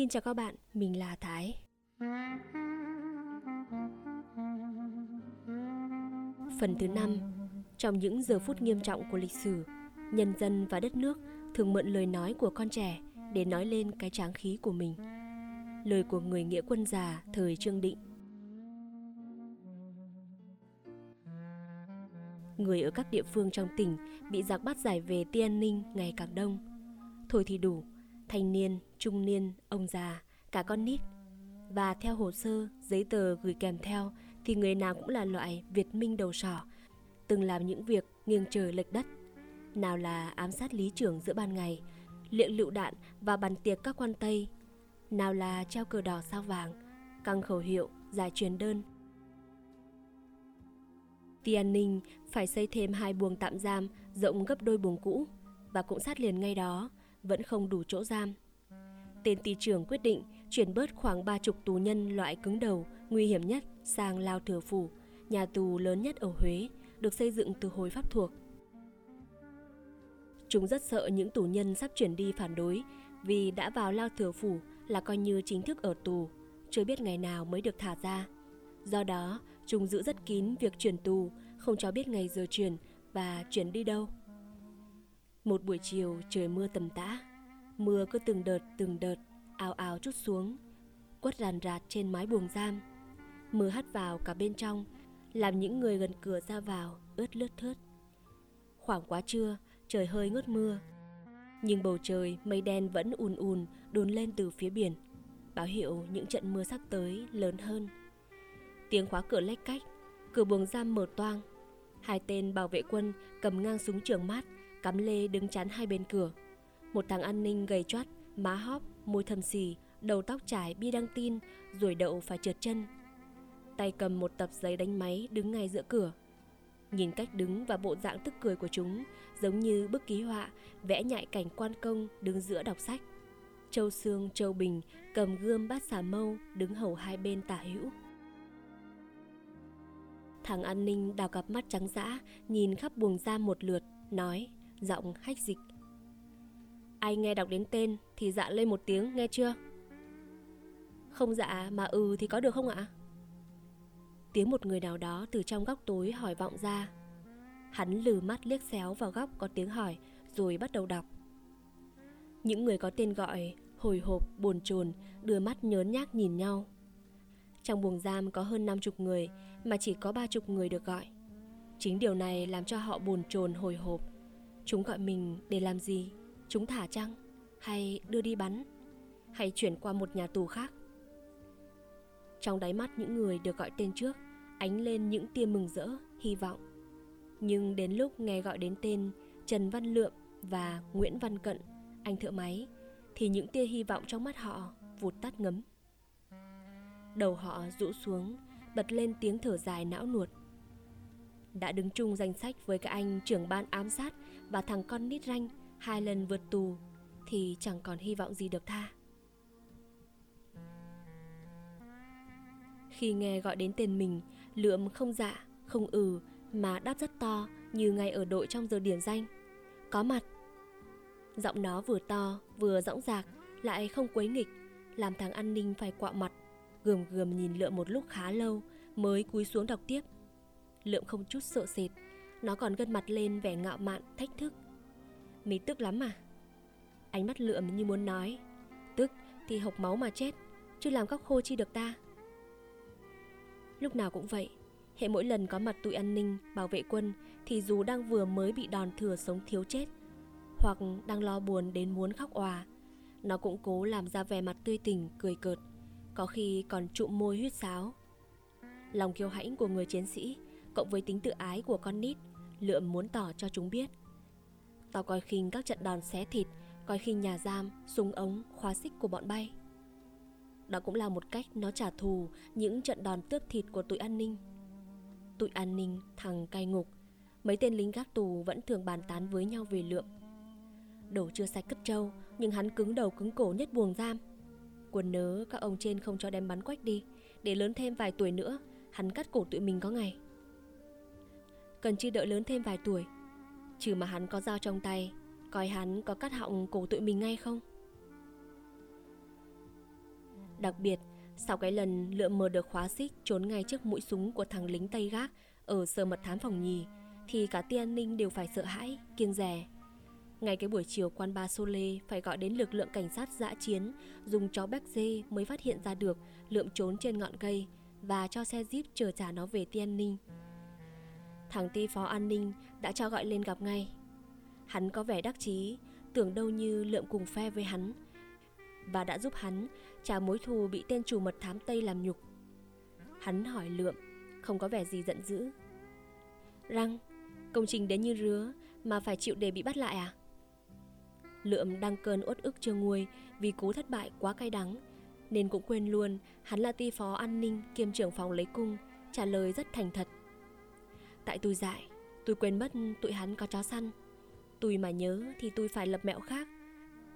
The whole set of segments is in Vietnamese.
Xin chào các bạn, mình là Thái. Phần thứ 5 Trong những giờ phút nghiêm trọng của lịch sử, nhân dân và đất nước thường mượn lời nói của con trẻ để nói lên cái tráng khí của mình. Lời của người nghĩa quân già thời Trương Định Người ở các địa phương trong tỉnh bị giặc bắt giải về Tiên an ninh ngày càng đông. Thôi thì đủ, thanh niên, trung niên, ông già, cả con nít. Và theo hồ sơ, giấy tờ gửi kèm theo thì người nào cũng là loại Việt Minh đầu sỏ, từng làm những việc nghiêng trời lệch đất. Nào là ám sát lý trưởng giữa ban ngày, liệng lựu đạn và bàn tiệc các quan Tây. Nào là treo cờ đỏ sao vàng, căng khẩu hiệu, giải truyền đơn. Ti ninh phải xây thêm hai buồng tạm giam rộng gấp đôi buồng cũ và cũng sát liền ngay đó vẫn không đủ chỗ giam. Tên ty trưởng quyết định chuyển bớt khoảng ba chục tù nhân loại cứng đầu, nguy hiểm nhất sang Lao Thừa Phủ, nhà tù lớn nhất ở Huế, được xây dựng từ hồi Pháp thuộc. Chúng rất sợ những tù nhân sắp chuyển đi phản đối vì đã vào Lao Thừa Phủ là coi như chính thức ở tù, chưa biết ngày nào mới được thả ra. Do đó, chúng giữ rất kín việc chuyển tù, không cho biết ngày giờ chuyển và chuyển đi đâu. Một buổi chiều trời mưa tầm tã, Mưa cứ từng đợt từng đợt, Ào ào chút xuống, Quất ràn rạt trên mái buồng giam. Mưa hắt vào cả bên trong, Làm những người gần cửa ra vào ướt lướt thướt Khoảng quá trưa, Trời hơi ngớt mưa, Nhưng bầu trời mây đen vẫn ùn ùn Đùn lên từ phía biển, Báo hiệu những trận mưa sắp tới lớn hơn. Tiếng khóa cửa lách cách, Cửa buồng giam mở toang. Hai tên bảo vệ quân cầm ngang súng trường mát cắm lê đứng chắn hai bên cửa. Một thằng an ninh gầy choát, má hóp, môi thâm xì, đầu tóc trải bi đăng tin, rồi đậu phải trượt chân. Tay cầm một tập giấy đánh máy đứng ngay giữa cửa. Nhìn cách đứng và bộ dạng tức cười của chúng giống như bức ký họa vẽ nhại cảnh quan công đứng giữa đọc sách. Châu Sương, Châu Bình cầm gươm bát xà mâu đứng hầu hai bên tả hữu. Thằng an ninh đào cặp mắt trắng dã nhìn khắp buồng giam một lượt, nói giọng hách dịch. Ai nghe đọc đến tên thì dạ lên một tiếng nghe chưa? Không dạ mà ừ thì có được không ạ? Tiếng một người nào đó từ trong góc tối hỏi vọng ra. Hắn lừ mắt liếc xéo vào góc có tiếng hỏi rồi bắt đầu đọc. Những người có tên gọi hồi hộp, buồn chồn, đưa mắt nhớn nhác nhìn nhau. Trong buồng giam có hơn năm chục người mà chỉ có ba chục người được gọi. Chính điều này làm cho họ buồn chồn hồi hộp. Chúng gọi mình để làm gì? Chúng thả chăng? Hay đưa đi bắn? Hay chuyển qua một nhà tù khác? Trong đáy mắt những người được gọi tên trước ánh lên những tia mừng rỡ, hy vọng. Nhưng đến lúc nghe gọi đến tên Trần Văn Lượm và Nguyễn Văn Cận, anh thợ máy, thì những tia hy vọng trong mắt họ vụt tắt ngấm. Đầu họ rũ xuống, bật lên tiếng thở dài não nuột đã đứng chung danh sách với các anh trưởng ban ám sát và thằng con nít ranh hai lần vượt tù thì chẳng còn hy vọng gì được tha. Khi nghe gọi đến tên mình, lượm không dạ, không ừ mà đáp rất to như ngay ở đội trong giờ điểm danh. Có mặt. Giọng nó vừa to, vừa rõng rạc, lại không quấy nghịch, làm thằng an ninh phải quạ mặt, gườm gườm nhìn lượm một lúc khá lâu mới cúi xuống đọc tiếp. Lượm không chút sợ sệt. Nó còn gân mặt lên vẻ ngạo mạn, thách thức. Mày tức lắm à? Ánh mắt lượm như muốn nói. Tức thì hộc máu mà chết Chứ làm các khô chi được ta? Lúc nào cũng vậy Hệ mỗi lần có mặt tụi an ninh, bảo vệ quân Thì dù đang vừa mới bị đòn thừa sống thiếu chết Hoặc đang lo buồn đến muốn khóc òa Nó cũng cố làm ra vẻ mặt tươi tỉnh, cười cợt Có khi còn trụm môi huyết sáo. Lòng kiêu hãnh của người chiến sĩ cộng với tính tự ái của con nít, lượm muốn tỏ cho chúng biết. Tao coi khinh các trận đòn xé thịt, coi khinh nhà giam, súng ống, khóa xích của bọn bay. Đó cũng là một cách nó trả thù những trận đòn tước thịt của tụi an ninh. Tụi an ninh, thằng cai ngục, mấy tên lính gác tù vẫn thường bàn tán với nhau về lượm. Đổ chưa sạch cất trâu, nhưng hắn cứng đầu cứng cổ nhất buồng giam. Quần nớ các ông trên không cho đem bắn quách đi, để lớn thêm vài tuổi nữa, hắn cắt cổ tụi mình có ngày cần chi đợi lớn thêm vài tuổi. Trừ mà hắn có dao trong tay, coi hắn có cắt họng cổ tụi mình ngay không? Đặc biệt, sau cái lần lượm mờ được khóa xích trốn ngay trước mũi súng của thằng lính Tây Gác ở sở mật thám phòng nhì, thì cả tia an ninh đều phải sợ hãi, kiêng rè. Ngay cái buổi chiều quan ba Sole phải gọi đến lực lượng cảnh sát dã chiến, dùng chó béc dê mới phát hiện ra được lượm trốn trên ngọn cây và cho xe jeep chờ trả nó về tia an ninh. Thằng ti phó an ninh đã cho gọi lên gặp ngay. Hắn có vẻ đắc chí, tưởng đâu như lượm cùng phe với hắn và đã giúp hắn trả mối thù bị tên chủ mật thám Tây làm nhục. Hắn hỏi lượm, không có vẻ gì giận dữ. Răng, công trình đến như rứa mà phải chịu để bị bắt lại à? Lượm đang cơn uất ức chưa nguôi vì cú thất bại quá cay đắng nên cũng quên luôn hắn là ti phó an ninh kiêm trưởng phòng lấy cung trả lời rất thành thật tại tôi dại. Tôi quên mất tụi hắn có chó săn. Tôi mà nhớ thì tôi phải lập mẹo khác.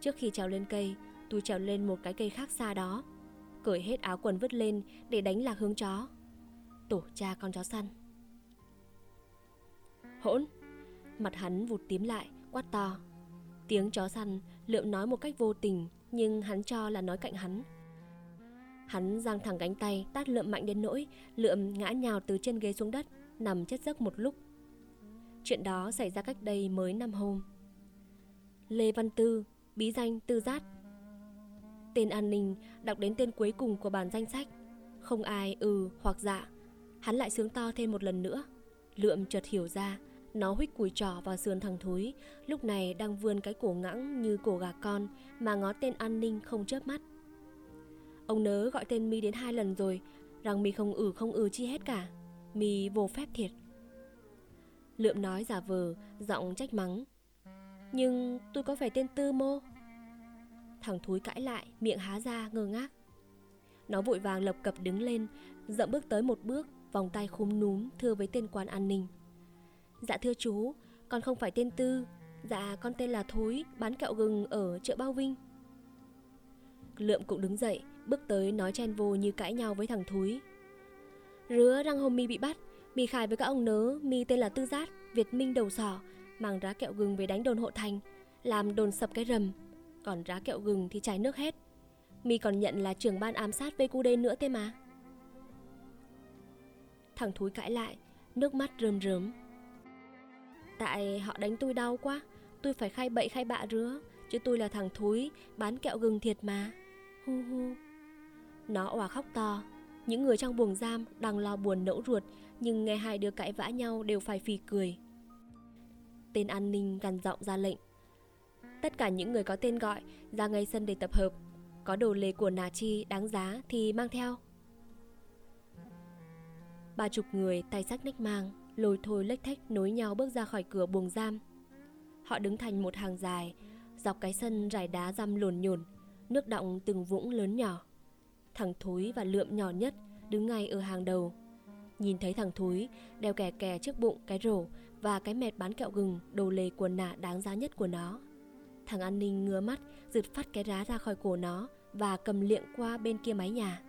Trước khi trèo lên cây, tôi trèo lên một cái cây khác xa đó, cởi hết áo quần vứt lên để đánh lạc hướng chó. Tổ cha con chó săn. Hỗn! Mặt hắn vụt tím lại, quát to. Tiếng chó săn lượm nói một cách vô tình, nhưng hắn cho là nói cạnh hắn. Hắn giang thẳng cánh tay, tát lượm mạnh đến nỗi lượm ngã nhào từ trên ghế xuống đất nằm chết giấc một lúc. Chuyện đó xảy ra cách đây mới năm hôm. Lê văn tư, bí danh tư Giát. Tên an ninh đọc đến tên cuối cùng của bản danh sách, Không ai ừ hoặc dạ. Hắn lại sướng to thêm một lần nữa. Lượm chợt hiểu ra, Nó huých cùi trỏ vào sườn thằng thúi, Lúc này đang vươn cái cổ ngãng như cổ gà con Mà ngó tên an ninh không chớp mắt. Ông nớ gọi tên mi đến hai lần rồi, Rằng mi không ừ không ừ chi hết cả mi vô phép thiệt Lượm nói giả vờ Giọng trách mắng Nhưng tôi có phải tên Tư mô Thằng thúi cãi lại, miệng há ra ngơ ngác. Nó vội vàng lập cập đứng lên, dậm bước tới một bước, vòng tay khúm núm thưa với tên quan an ninh. Dạ thưa chú, con không phải tên Tư, dạ con tên là Thúi, bán kẹo gừng ở chợ Bao Vinh. Lượm cũng đứng dậy, bước tới nói chen vô như cãi nhau với thằng Thúi. Rứa răng hôm mi bị bắt, mi khai với các ông nớ, mi tên là Tư Giác, Việt Minh đầu sỏ, mang rá kẹo gừng về đánh đồn hộ thành, làm đồn sập cái rầm, còn rá kẹo gừng thì chảy nước hết. Mi còn nhận là trưởng ban ám sát VQD nữa thế mà. Thằng Thúi cãi lại Nước mắt rơm rớm. Tại họ đánh tôi đau quá Tôi phải khai bậy khai bạ rứa Chứ tôi là thằng Thúi Bán kẹo gừng thiệt mà. Hu hu. Nó òa khóc to những người trong buồng giam đang lo buồn nẫu ruột Nhưng nghe hai đứa cãi vã nhau đều phải phì cười Tên an ninh gằn giọng ra lệnh Tất cả những người có tên gọi ra ngay sân để tập hợp. Có đồ lề của Nà Chi đáng giá thì mang theo. Ba chục người tay sắc nách mang, lôi thôi lếch thách nối nhau bước ra khỏi cửa buồng giam. Họ đứng thành một hàng dài, dọc cái sân rải đá răm lồn nhồn, nước động từng vũng lớn nhỏ. Thằng Thúi và Lượm nhỏ nhất đứng ngay ở hàng đầu. Nhìn thấy thằng Thúi đeo kè kè trước bụng cái rổ và cái mẹt bán kẹo gừng đồ lề quần nạ đáng giá nhất của nó. Thằng an ninh ngứa mắt, giật phát cái rá ra khỏi cổ nó và cầm liệng qua bên kia mái nhà.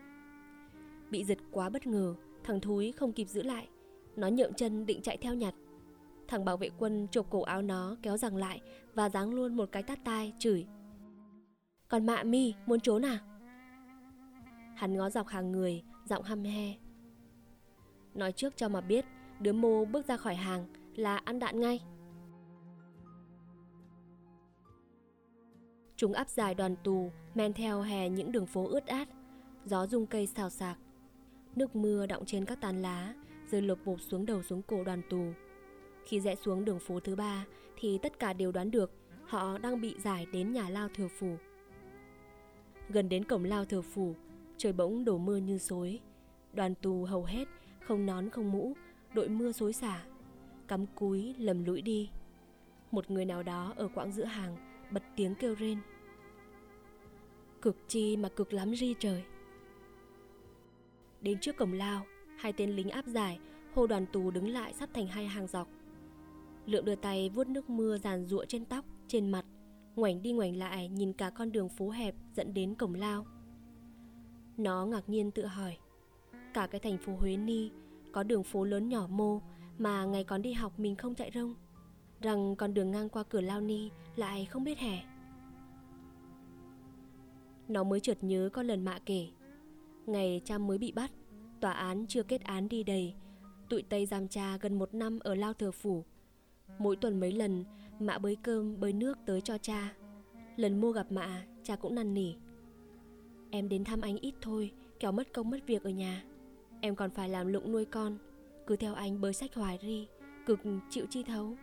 Bị giật quá bất ngờ, thằng thúi không kịp giữ lại. Nó nhượng chân định chạy theo nhặt. Thằng bảo vệ quân chộp cổ áo nó kéo rằng lại và giáng luôn một cái tát tai chửi. Còn mạ mi muốn trốn à? Hắn ngó dọc hàng người, giọng hăm he. Nói trước cho mà biết, đứa mô bước ra khỏi hàng là ăn đạn ngay. Chúng áp dài đoàn tù, men theo hè những đường phố ướt át, gió rung cây xào xạc. Nước mưa đọng trên các tán lá, rơi lột bột xuống đầu xuống cổ đoàn tù. Khi rẽ xuống đường phố thứ ba thì tất cả đều đoán được họ đang bị giải đến nhà lao thừa phủ. Gần đến cổng lao thừa phủ, trời bỗng đổ mưa như xối. Đoàn tù hầu hết không nón không mũ, đội mưa xối xả, cắm cúi lầm lũi đi. Một người nào đó ở quãng giữa hàng bật tiếng kêu rên. Cực chi mà cực lắm ri trời. Đến trước cổng lao hai tên lính áp giải hô đoàn tù đứng lại sắp thành hai hàng dọc. Lượng đưa tay vuốt nước mưa giàn giụa trên tóc trên mặt ngoảnh đi ngoảnh lại nhìn cả con đường phố hẹp dẫn đến cổng lao nó ngạc nhiên tự hỏi. Cả cái thành phố huế ni, có đường phố lớn nhỏ mô mà ngày còn đi học mình không chạy rông. Rằng con đường ngang qua cửa lao ni lại không biết hè. Nó mới chợt nhớ có lần mạ kể, Ngày cha mới bị bắt, Tòa án chưa kết án đi đầy, Tụi Tây giam cha gần một năm ở lao thừa phủ. Mỗi tuần mấy lần, Mạ bới cơm, bới nước tới cho cha. Lần mua gặp mạ, Cha cũng năn nỉ. Em đến thăm anh ít thôi Kéo mất công mất việc ở nhà. Em còn phải làm lụng nuôi con, Cứ theo anh bới sách hoài ri Cực chịu chi thấu.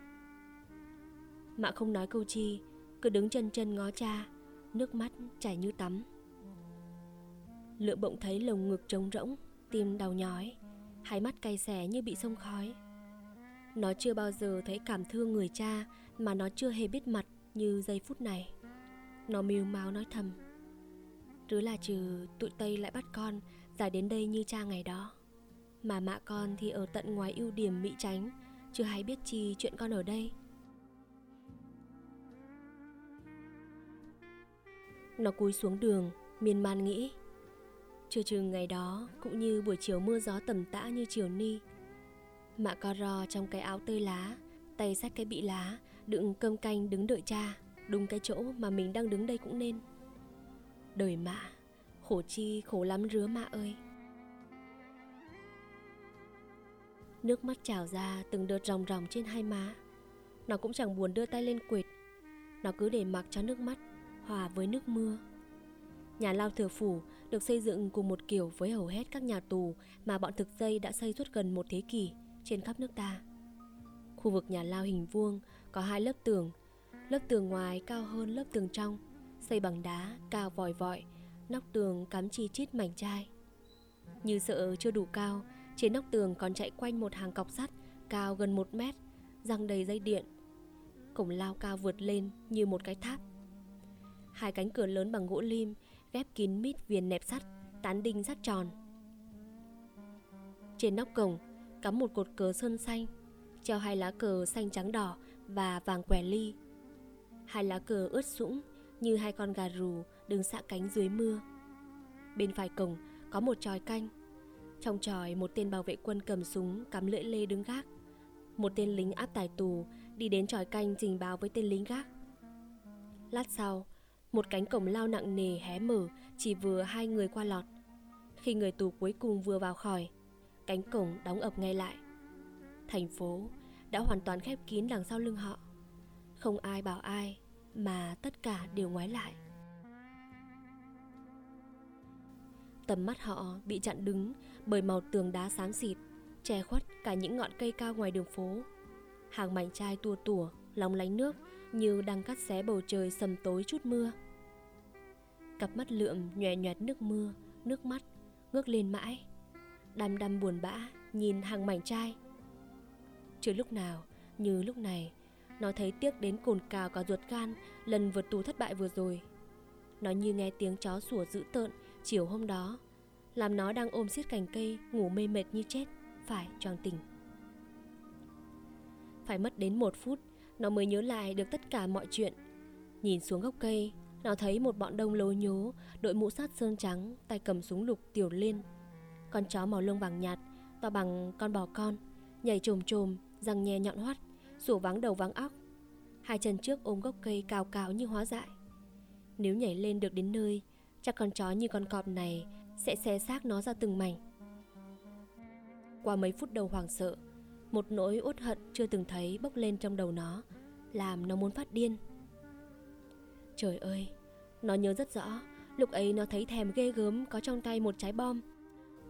Mạ không nói câu chi, Cứ đứng chân chân ngó cha, Nước mắt chảy như tắm. Lựa bỗng thấy lồng ngực trống rỗng, Tim đau nhói, Hai mắt cay xẻ như bị sông khói. Nó chưa bao giờ thấy cảm thương người cha Mà nó chưa hề biết mặt như giây phút này. Nó miêu máu nói thầm. Rứa là trừ tụi Tây lại bắt con Giải đến đây như cha ngày đó. Mà mạ con thì ở tận ngoài ưu điểm Mỹ Tránh Chưa hay biết chi chuyện con ở đây. Nó cúi xuống đường, Miên man nghĩ, chưa chừng ngày đó cũng như buổi chiều mưa gió tầm tã như chiều ni. Mạ co ro trong cái áo tơi lá, Tay sát cái bị lá, Đựng cơm canh đứng đợi cha, Đúng cái chỗ mà mình đang đứng đây cũng nên. Đời mạ Khổ chi khổ lắm rứa mạ ơi. Nước mắt trào ra từng đợt ròng ròng trên hai má. Nó cũng chẳng buồn đưa tay lên quệt. Nó cứ để mặc cho nước mắt Hòa với nước mưa. Nhà lao thừa phủ được xây dựng cùng một kiểu với hầu hết các nhà tù mà bọn thực dây đã xây suốt gần một thế kỷ trên khắp nước ta. Khu vực nhà lao hình vuông có hai lớp tường, lớp tường ngoài cao hơn lớp tường trong, xây bằng đá, cao vòi vọi, nóc tường cắm chi chít mảnh chai. Như sợ chưa đủ cao, trên nóc tường còn chạy quanh một hàng cọc sắt cao gần một mét, răng đầy dây điện. Cổng lao cao vượt lên như một cái tháp. Hai cánh cửa lớn bằng gỗ lim ghép kín mít viền nẹp sắt, tán đinh sắt tròn. Trên nóc cổng cắm một cột cờ sơn xanh, treo hai lá cờ xanh trắng đỏ và vàng quẻ ly. Hai lá cờ ướt sũng như hai con gà rù đứng xạ cánh dưới mưa. Bên phải cổng có một tròi canh. Trong tròi một tên bảo vệ quân cầm súng cắm lưỡi lê đứng gác. Một tên lính áp tải tù đi đến tròi canh trình báo với tên lính gác. Lát sau, một cánh cổng lao nặng nề hé mở Chỉ vừa hai người qua lọt Khi người tù cuối cùng vừa vào khỏi Cánh cổng đóng ập ngay lại Thành phố đã hoàn toàn khép kín đằng sau lưng họ Không ai bảo ai mà tất cả đều ngoái lại. Tầm mắt họ bị chặn đứng Bởi màu tường đá xám xịt, Che khuất cả những ngọn cây cao ngoài đường phố. Hàng mảnh chai tua tủa, lóng lánh nước như đang cắt xé bầu trời sầm tối chút mưa. Cặp mắt lượm nhòe nhòe nước mưa, nước mắt ngước lên mãi. Đăm đăm buồn bã nhìn hàng mảnh trai chưa lúc nào, như lúc này nó thấy tiếc đến cồn cào cả ruột gan, lần vượt tù thất bại vừa rồi. Nó như nghe tiếng chó sủa dữ tợn, chiều hôm đó, làm nó đang ôm xiết cành cây, ngủ mê mệt như chết, phải choàng tỉnh. Phải mất đến một phút, nó mới nhớ lại được tất cả mọi chuyện. Nhìn xuống gốc cây, Nó thấy một bọn đông lố nhố, Đội mũ sát sơn trắng, Tay cầm súng lục tiểu liên. Con chó màu lông vàng nhạt, To bằng con bò con, Nhảy trồm trồm, Răng nhe nhọn hoắt rủ vắng đầu vắng óc. Hai chân trước ôm gốc cây cao cao như hóa dại. Nếu nhảy lên được đến nơi, Chắc con chó như con cọp này Sẽ xé xác nó ra từng mảnh. Qua mấy phút đầu hoảng sợ, một nỗi uất hận chưa từng thấy bốc lên trong đầu nó, Làm nó muốn phát điên. Trời ơi, Nó nhớ rất rõ, Lúc ấy nó thấy thèm ghê gớm có trong tay một trái bom,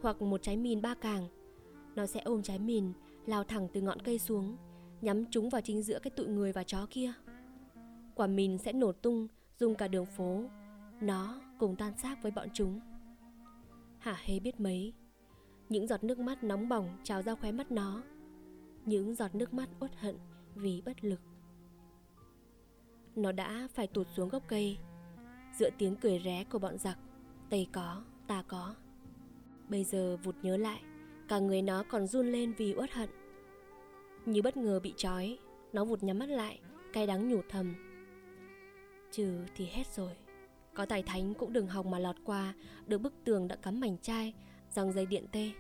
Hoặc một trái mìn ba càng. Nó sẽ ôm trái mìn, Lao thẳng từ ngọn cây xuống Nhắm chúng vào chính giữa cái tụi người và chó kia. Quả mìn sẽ nổ tung Dùng cả đường phố. Nó cùng tan xác với bọn chúng. Hả hê biết mấy. Những giọt nước mắt nóng bỏng trào ra khóe mắt nó. Những giọt nước mắt uất hận vì bất lực. Nó đã phải tụt xuống gốc cây. Giữa tiếng cười ré của bọn giặc, tây có, ta có. Bây giờ vụt nhớ lại, cả người nó còn run lên vì uất hận như bất ngờ bị trói nó vụt nhắm mắt lại cay đắng nhủ thầm trừ thì hết rồi có tài thánh cũng đừng hòng mà lọt qua được bức tường đã cắm mảnh chai dòng dây điện tê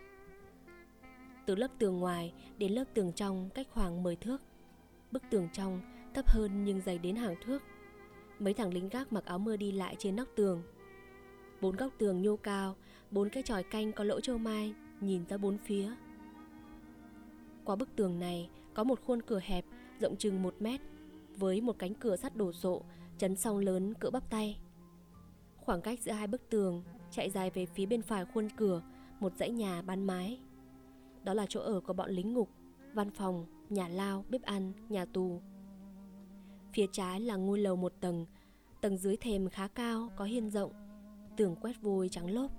từ lớp tường ngoài đến lớp tường trong cách khoảng 10 thước. Bức tường trong thấp hơn nhưng dày đến hàng thước. Mấy thằng lính gác mặc áo mưa đi lại trên nóc tường. Bốn góc tường nhô cao, Bốn cái tròi canh có lỗ châu mai Nhìn ra bốn phía qua bức tường này Có một khuôn cửa hẹp Rộng chừng một mét Với một cánh cửa sắt đổ sộ Chấn song lớn cỡ bắp tay. Khoảng cách giữa hai bức tường Chạy dài về phía bên phải khuôn cửa Một dãy nhà bán mái. Đó là chỗ ở của bọn lính ngục Văn phòng, nhà lao, bếp ăn, nhà tù. Phía trái là ngôi lầu một tầng Tầng dưới thềm khá cao, có hiên rộng Tường quét vôi trắng lốp.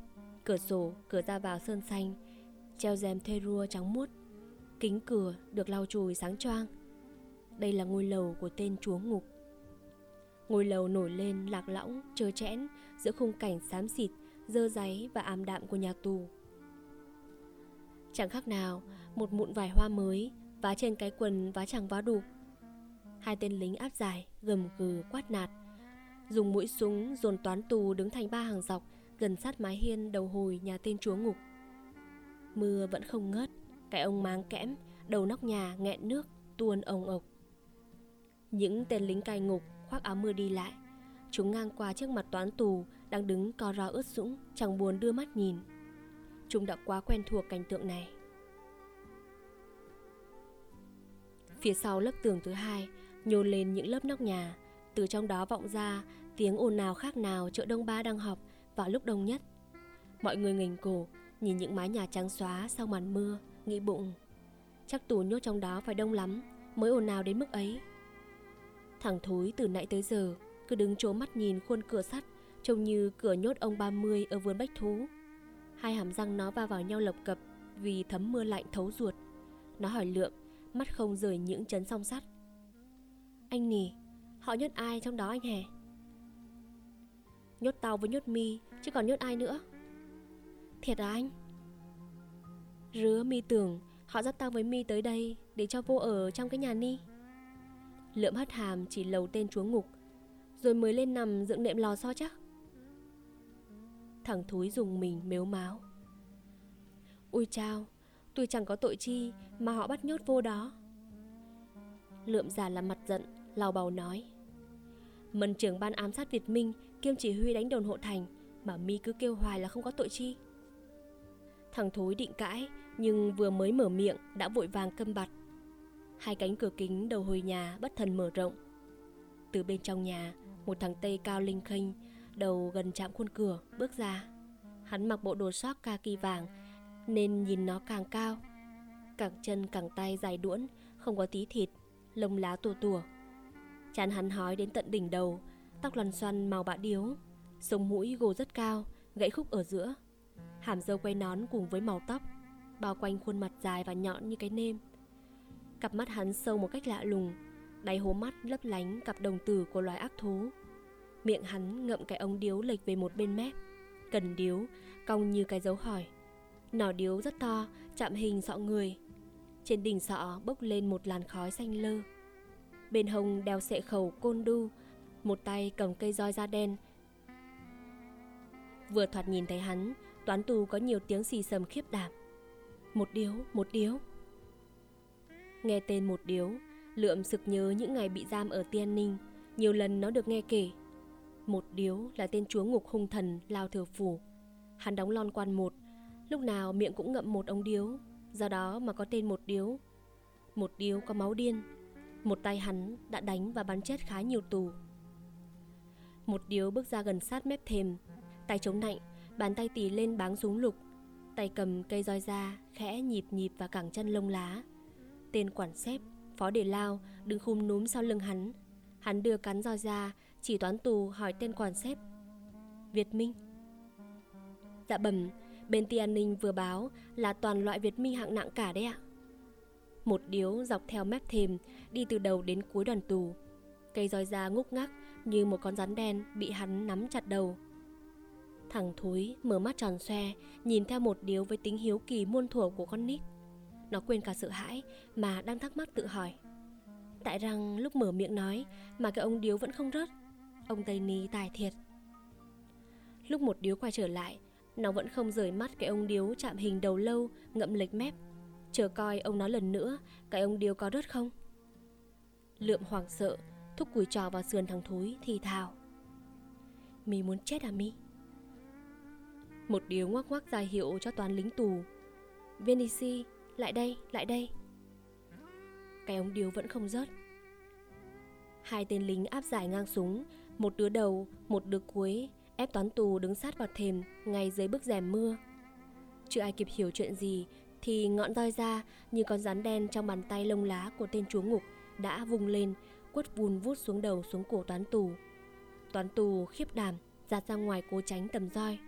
Cửa sổ, cửa ra vào sơn xanh Treo rèm thê rua trắng muốt. Kính cửa được lau chùi sáng choang. Đây là ngôi lầu của tên chúa ngục. Ngôi lầu nổi lên lạc lõng, trơ trẽn Giữa khung cảnh xám xịt, dơ giấy và ảm đạm của nhà tù. Chẳng khác nào Một mụn vải hoa mới Vá trên cái quần vá chẳng vá đủ. Hai tên lính áp giải Gầm gừ quát nạt Dùng mũi súng dồn toán tù đứng thành ba hàng dọc Gần sát mái hiên đầu hồi nhà tên chúa ngục. Mưa vẫn không ngớt. Cái ông máng kẽm, Đầu nóc nhà nghẹn nước, Tuôn ồng ộc. Những tên lính cai ngục khoác áo mưa đi lại, Chúng ngang qua trước mặt toán tù Đang đứng co ro ướt sũng, Chẳng buồn đưa mắt nhìn. Chúng đã quá quen thuộc cảnh tượng này. Phía sau lớp tường thứ hai Nhô lên những lớp nóc nhà. Từ trong đó vọng ra Tiếng ồn nào khác nào chợ Đông Ba đang họp Vào lúc đông nhất. Mọi người ngành cổ, Nhìn những mái nhà trắng xóa sau màn mưa. Nghĩ bụng. Chắc tù nhốt trong đó phải đông lắm, Mới ồn nào đến mức ấy. Thằng thúi từ nãy tới giờ Cứ đứng trố mắt nhìn khuôn cửa sắt, Trông như cửa nhốt ông 30 ở vườn bách thú. Hai hàm răng nó va vào nhau lập cập Vì thấm mưa lạnh thấu ruột. Nó hỏi Lượm Mắt không rời những chấn song sắt. Anh nì, Họ nhốt ai trong đó anh hè Nhốt tao với nhốt mi, Chứ còn nhốt ai nữa? Thiệt à anh? Rứa mi tưởng, Họ dắt tao với mi tới đây Để cho vô ở trong cái nhà ni. Lượm hất hàm chỉ lầu tên chúa ngục, Rồi mới lên nằm dựng nệm lò so chắc. Thằng thúi dùng mình mếu máo Ui chao, Tôi chẳng có tội chi Mà họ bắt nhốt vô đó. Lượm già là mặt giận, Lào bào nói. Mần trưởng ban ám sát Việt Minh Kiêm chỉ huy đánh đồn hộ thành Mà mi cứ kêu hoài là không có tội chi. Thằng thối định cãi, Nhưng vừa mới mở miệng Đã vội vàng câm bặt. Hai cánh cửa kính đầu hồi nhà bất thần mở rộng. Từ bên trong nhà, Một thằng Tây cao linh khênh, Đầu gần chạm khuôn cửa, bước ra. Hắn mặc bộ đồ sóc kaki vàng, Nên nhìn nó càng cao. Cẳng chân cẳng tay dài đuỗn, Không có tí thịt, Lông lá tùa tùa. Chán hắn hói đến tận đỉnh đầu, Tóc lăn xoăn màu bạ điếu, Sống mũi gồ rất cao, Gãy khúc ở giữa. Hàm dâu quay nón cùng với màu tóc Bao quanh khuôn mặt dài và nhọn như cái nêm. Cặp mắt hắn sâu một cách lạ lùng Đáy hố mắt lấp lánh cặp đồng tử của loài ác thú. Miệng hắn ngậm cái ống điếu lệch về một bên mép Cần điếu, cong như cái dấu hỏi. Nỏ điếu rất to, chạm hình sọ người. Trên đỉnh sọ bốc lên một làn khói xanh lơ. Bên hông đeo sệ khẩu côn đu Một tay cầm cây roi da đen. Vừa thoạt nhìn thấy hắn Toán tù có nhiều tiếng xì sầm khiếp đảm. Một điếu, một điếu. Nghe tên một điếu Lượm sực nhớ những ngày bị giam ở Tiên Ninh. Nhiều lần nó được nghe kể. Một điếu là tên chúa ngục hung thần Lao Thừa Phủ. Hắn đóng lon quan một. Lúc nào miệng cũng ngậm một ống điếu. Do đó mà có tên một điếu. Một điếu có máu điên. Một tay hắn đã đánh và bắn chết khá nhiều tù. Một điếu bước ra gần sát mép thềm. Tay chống nạnh Bàn tay tì lên báng súng lục. Tay cầm cây roi da Khẽ nhịp nhịp và cẳng chân lông lá. Tên quản xếp, Phó đề lao, đứng khum núm sau lưng hắn. Hắn đưa cắn roi ra, Chỉ toán tù hỏi tên quản xếp. Việt Minh. Dạ bẩm, Bên ti an ninh vừa báo Là toàn loại Việt Minh hạng nặng cả đấy ạ. Một điếu dọc theo mép thềm, Đi từ đầu đến cuối đoàn tù. Cây roi da ngúc ngắc Như một con rắn đen bị hắn nắm chặt đầu. Thằng thúi mở mắt tròn xoe, Nhìn theo một điếu với tính hiếu kỳ muôn thuở của con nít. Nó quên cả sợ hãi Mà đang thắc mắc tự hỏi. Tại rằng lúc mở miệng nói Mà cái ông điếu vẫn không rớt, Ông Tây Ni tài thiệt. Lúc một điếu quay trở lại, Nó vẫn không rời mắt cái ông điếu chạm hình đầu lâu, Ngậm lệch mép. Chờ coi ông nói lần nữa, Cái ông điếu có rớt không? Lượm hoảng sợ, Thúc cùi trò vào sườn thằng thúi thì thào. Mi muốn chết à Mi? Một điếu ngoắc ngoắc ra hiệu cho toàn lính tù. Venice, lại đây, lại đây. Cái ống điếu vẫn không rớt. Hai tên lính áp giải ngang súng Một đứa đầu, một đứa cuối Ép toán tù đứng sát vào thềm Ngay dưới bức rèm mưa. Chưa ai kịp hiểu chuyện gì Thì ngọn roi ra như con rắn đen Trong bàn tay lông lá của tên chúa ngục Đã vùng lên Quất vùn vút xuống đầu xuống cổ toán tù. Toán tù khiếp đảm Giạt ra ngoài cố tránh tầm roi.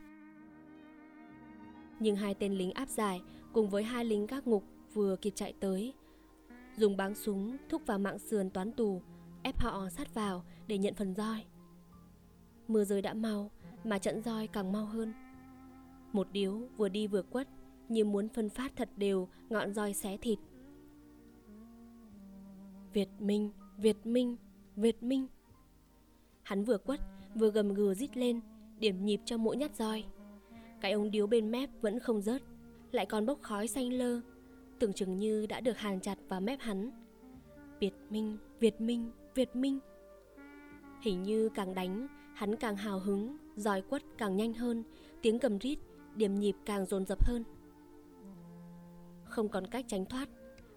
Nhưng hai tên lính áp giải Cùng với hai lính gác ngục Vừa kịp chạy tới Dùng báng súng thúc vào mạng sườn toán tù ép họ sát vào để nhận phần roi. Mưa rơi đã mau, mà trận roi càng mau hơn. Một điếu vừa đi vừa quất, như muốn phân phát thật đều ngọn roi xé thịt. Việt Minh, Việt Minh, Việt Minh. Hắn vừa quất, vừa gầm gừ rít lên, điểm nhịp cho mỗi nhát roi. Cái ống điếu bên mép vẫn không rớt, lại còn bốc khói xanh lơ, tưởng chừng như đã được hàn chặt vào mép hắn. Việt Minh, Việt Minh, Việt Minh. Hình như càng đánh, hắn càng hào hứng, roi quất càng nhanh hơn, tiếng cầm rít, điểm nhịp càng dồn dập hơn. Không còn cách tránh thoát,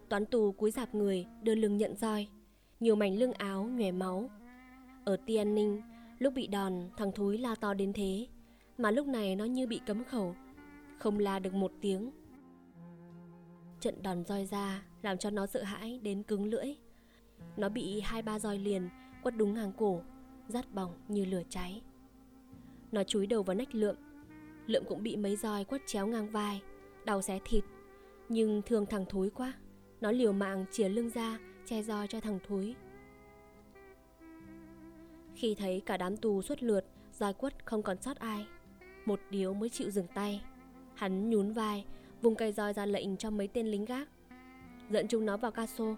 toán tù cúi dạp người, đưa lưng nhận roi, nhiều mảnh lưng áo nhòe máu. Ở Tiên Ninh, lúc bị đòn, thằng Thúi la to đến thế, mà lúc này nó như bị cấm khẩu, không la được một tiếng. Trận đòn roi ra làm cho nó sợ hãi đến cứng lưỡi. Nó bị hai ba roi liền quất đúng ngang cổ, rát bỏng như lửa cháy. Nó chúi đầu vào nách lượm. Lượm cũng bị mấy roi quất chéo ngang vai, đau xé thịt. Nhưng thương thằng thối quá, nó liều mạng chìa lưng ra che roi cho thằng thối. Khi thấy cả đám tù xuất lượt, roi quất không còn sót ai. Một điếu mới chịu dừng tay. Hắn nhún vai, vùng cây roi ra lệnh cho mấy tên lính gác. Dẫn chúng nó vào ca sô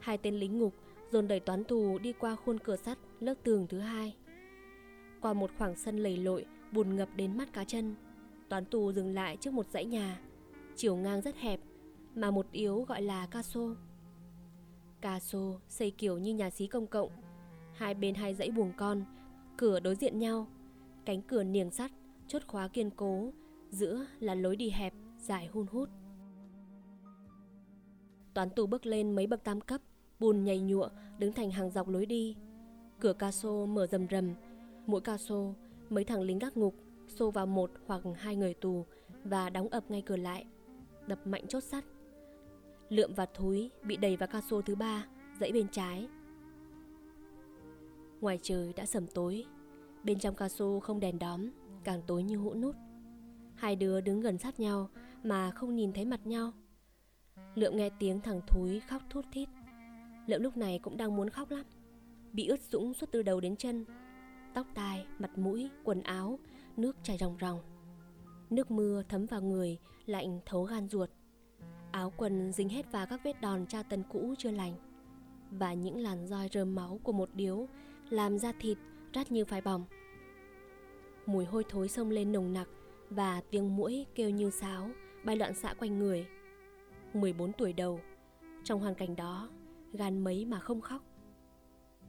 Hai tên lính ngục dồn đẩy toán tù đi qua khuôn cửa sắt lớp tường thứ hai. Qua một khoảng sân lầy lội, bùn ngập đến mắt cá chân. Toán tù dừng lại trước một dãy nhà, chiều ngang rất hẹp, mà một yếu gọi là ca sô. Ca sô xây kiểu như nhà xí công cộng, hai bên hai dãy buồng con, cửa đối diện nhau, cánh cửa niềng sắt, chốt khóa kiên cố, giữa là lối đi hẹp, dài hun hút. Toán tù bước lên mấy bậc tam cấp, bùn nhầy nhụa đứng thành hàng dọc lối đi. Cửa ca sô mở rầm rầm, mỗi ca sô, mấy thằng lính gác ngục xô vào một hoặc hai người tù và đóng ập ngay cửa lại, đập mạnh chốt sắt. Lượm và thúi bị đẩy vào ca sô thứ ba, dãy bên trái. Ngoài trời đã sầm tối, bên trong ca su không đèn đóm, càng tối như hũ nút. Hai đứa đứng gần sát nhau mà không nhìn thấy mặt nhau. Lượm nghe tiếng thằng thúi khóc thút thít. Lượm lúc này cũng đang muốn khóc lắm. Bị ướt sũng suốt từ đầu đến chân. Tóc tai, mặt mũi, quần áo Nước chảy ròng ròng. Nước mưa thấm vào người Lạnh thấu gan ruột. Áo quần dính hết vào các vết đòn tra tấn cũ chưa lành. Và những làn roi rơm máu của một điếu Làm da thịt rát như phải bỏng Mùi hôi thối xông lên nồng nặc Và tiếng mũi kêu như sáo, Bay loạn xạ quanh người. 14 tuổi đầu, Trong hoàn cảnh đó, gan mấy mà không khóc.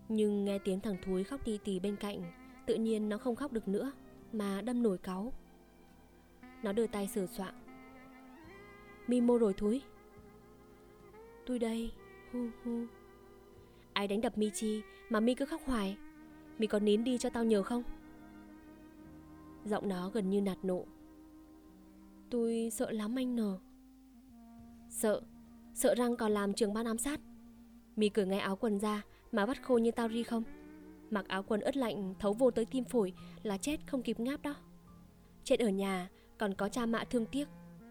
Nhưng nghe tiếng thằng thúi khóc đi tì bên cạnh, tự nhiên nó không khóc được nữa, mà đâm nổi cáu. Nó đưa tay sửa soạn mi mô rồi thúi. Tôi đây. Hu hu. Ai đánh đập mi chi mà mi cứ khóc hoài? Mày có nín đi cho tao nhờ không? Giọng nó gần như nạt nộ. Tôi sợ lắm anh nờ. Sợ? Sợ răng còn làm trường ban ám sát. Mì cởi ngay áo quần ra mà bắt khô như tao ri không? Mặc áo quần ướt lạnh, thấu vô tới tim phổi là chết không kịp ngáp đó. Chết ở nhà, còn có cha mạ thương tiếc.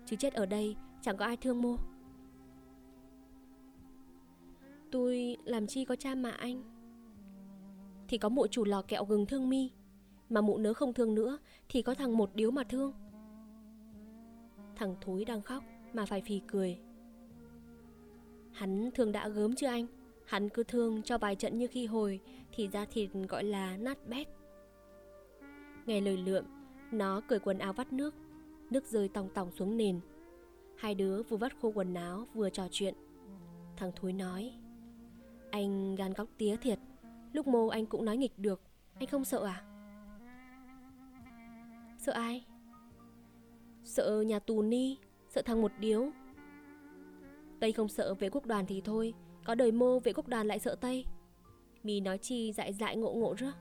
Chứ chết ở đây, chẳng có ai thương mô. Tôi làm chi có cha mạ anh? Thì có mụ chủ lò kẹo gừng thương mi. Mà mụ nớ không thương nữa, Thì có thằng một điếu mà thương. Thằng thúi đang khóc, Mà phải phì cười. Hắn thương đã gớm chưa anh? Hắn cứ thương cho bài trận như khi hồi, Thì da thịt gọi là nát bét. Nghe lời lượm, Nó cởi quần áo vắt nước. Nước rơi tòng tòng xuống nền. Hai đứa vừa vắt khô quần áo, vừa trò chuyện. Thằng Thúi nói, Anh gan góc tía thiệt. Lúc mô anh cũng nói nghịch được. Anh không sợ à? Sợ ai? Sợ nhà tù ni, Sợ thằng một điếu. Tây không sợ vệ quốc đoàn thì thôi, Có đời mô vệ quốc đoàn lại sợ Tây. Mì nói chi dại dại ngộ ngộ rớt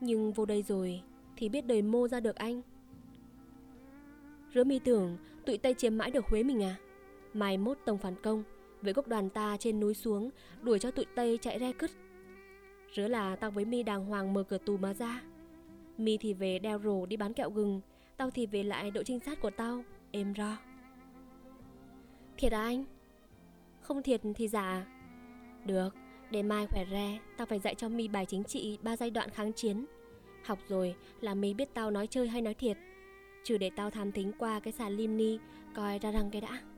Nhưng vô đây rồi Thì biết đời mô ra được anh. Rứa mi tưởng Tụi Tây chiếm mãi được Huế mình à? Mai mốt tông phản công với gốc đoàn ta trên núi xuống Đuổi cho tụi Tây chạy re cứt. Rứa là tao với mi đàng hoàng mở cửa tù mà ra. Mi thì về đeo rổ đi bán kẹo gừng Tao thì về lại đội trinh sát của tao. Êm ro. Thiệt à anh? Không thiệt thì giả. Được, để mai khỏe re Tao phải dạy cho mi bài chính trị ba giai đoạn kháng chiến. Học rồi là mi biết tao nói chơi hay nói thiệt. Trừ để tao tham thính qua cái sàn lim ni Coi ra răng cái đã.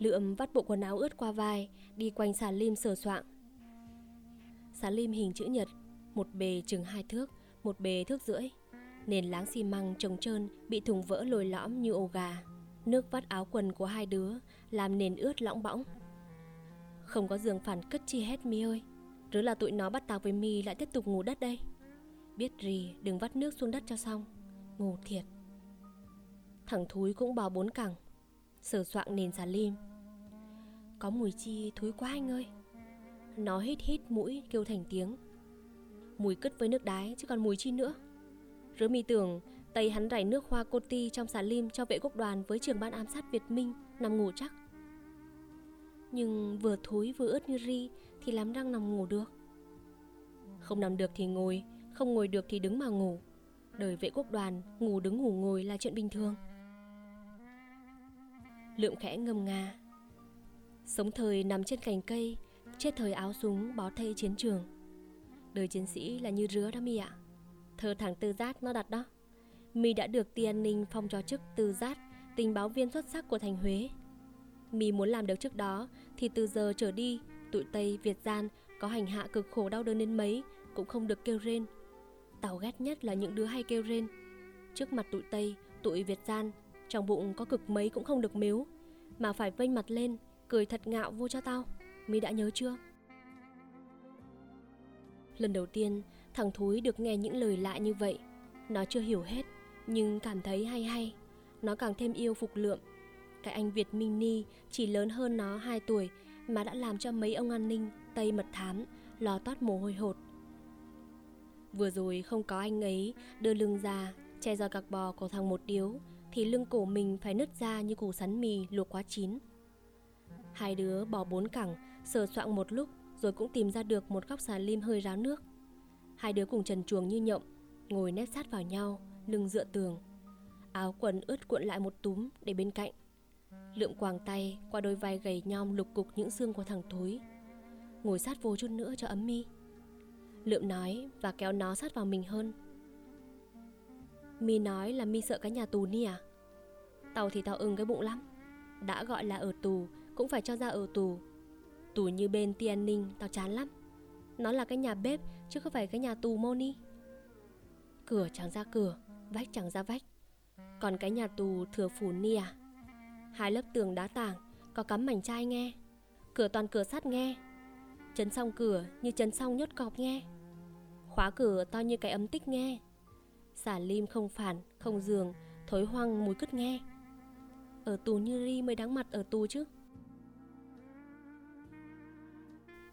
Lượm vắt bộ quần áo ướt qua vai Đi quanh xà lim sờ soạng. Xà lim hình chữ nhật Một bề chừng hai thước Một bề thước rưỡi. Nền láng xi măng trồng trơn Bị thùng vỡ lồi lõm như ổ gà. Nước vắt áo quần của hai đứa Làm nền ướt lõng bõng. Không có giường phản cất chi hết mi ơi. Rứa là tụi nó bắt tao với mi lại tiếp tục ngủ đất đây. Biết rì, đừng vắt nước xuống đất cho xong. Ngủ thiệt. Thằng Thúi cũng bò bốn cẳng. Sờ soạng nền xà lim. Có mùi chi thúi quá anh ơi Nó hít hít mũi kêu thành tiếng Mùi cứt với nước đái chứ còn mùi chi nữa Rứa mi tưởng Tây hắn rải nước hoa cô ti trong xà lim cho vệ quốc đoàn với trường ban ám sát Việt Minh nằm ngủ chắc. Nhưng vừa thối vừa ướt như ri thì làm răng nằm ngủ được. Không nằm được thì ngồi, không ngồi được thì đứng mà ngủ. Đời vệ quốc đoàn, ngủ đứng ngủ ngồi là chuyện bình thường. Lượng khẽ ngâm nga. Sống thời nằm trên cành cây, chết thời áo súng bó thây chiến trường. Đời chiến sĩ là như rứa đó mi ạ. Thơ thằng Tư Giác nó đặt đó. Mi đã được Ti An ninh phong cho chức Tư Giác, tình báo viên xuất sắc của thành Huế. Mi muốn làm được trước đó thì từ giờ trở đi, tụi Tây Việt gian có hành hạ cực khổ đau đớn đến mấy cũng không được kêu rên. Tao ghét nhất là những đứa hay kêu rên. Trước mặt tụi Tây, tụi Việt gian, trong bụng có cực mấy cũng không được miếu, mà phải vênh mặt lên, cười thật ngạo vô cho tao. Mi đã nhớ chưa? Lần đầu tiên, thằng Thúi được nghe những lời lạ như vậy. Nó chưa hiểu hết, nhưng cảm thấy hay hay. Nó càng thêm yêu Phục Lượm. Cái anh Việt Minh Ni chỉ lớn hơn nó 2 tuổi mà đã làm cho mấy ông an ninh Tây mật thám lò toát mồ hôi hột. Vừa rồi không có anh ấy đưa lưng ra che ra cặc bò của thằng một điếu thì lưng cổ mình phải nứt ra như củ sắn mì luộc quá chín. Hai đứa bỏ bốn cẳng, sờ soạng một lúc rồi cũng tìm ra được một góc xà lim hơi ráo nước. Hai đứa cùng trần chuồng như nhộng, ngồi nép sát vào nhau, lưng dựa tường. Áo quần ướt cuộn lại một túm để bên cạnh. Lượm quàng tay qua đôi vai gầy nhom lục cục những xương của thằng Thối. Ngồi sát vô chút nữa cho ấm mi. Lượm nói và kéo nó sát vào mình hơn. Mi nói là Mi sợ cái nhà tù ni à? Tao thì tao ưng cái bụng lắm. Đã gọi là ở tù, cũng phải cho ra ở tù. Tù như bên ti ninh, tao chán lắm. Nó là cái nhà bếp, chứ không phải cái nhà tù Moni. Cửa chẳng ra cửa, vách chẳng ra vách. Còn cái nhà tù thừa phủ ni à? Hai lớp tường đá tảng, có cắm mảnh chai nghe. Cửa toàn cửa sắt nghe. Chấn xong cửa như chấn xong nhốt cọp nghe. Khóa cửa to như cái ấm tích nghe. Xả lim không phản, không giường, thối hoang mùi cứt nghe. Ở tù như ri mới đáng mặt ở tù chứ.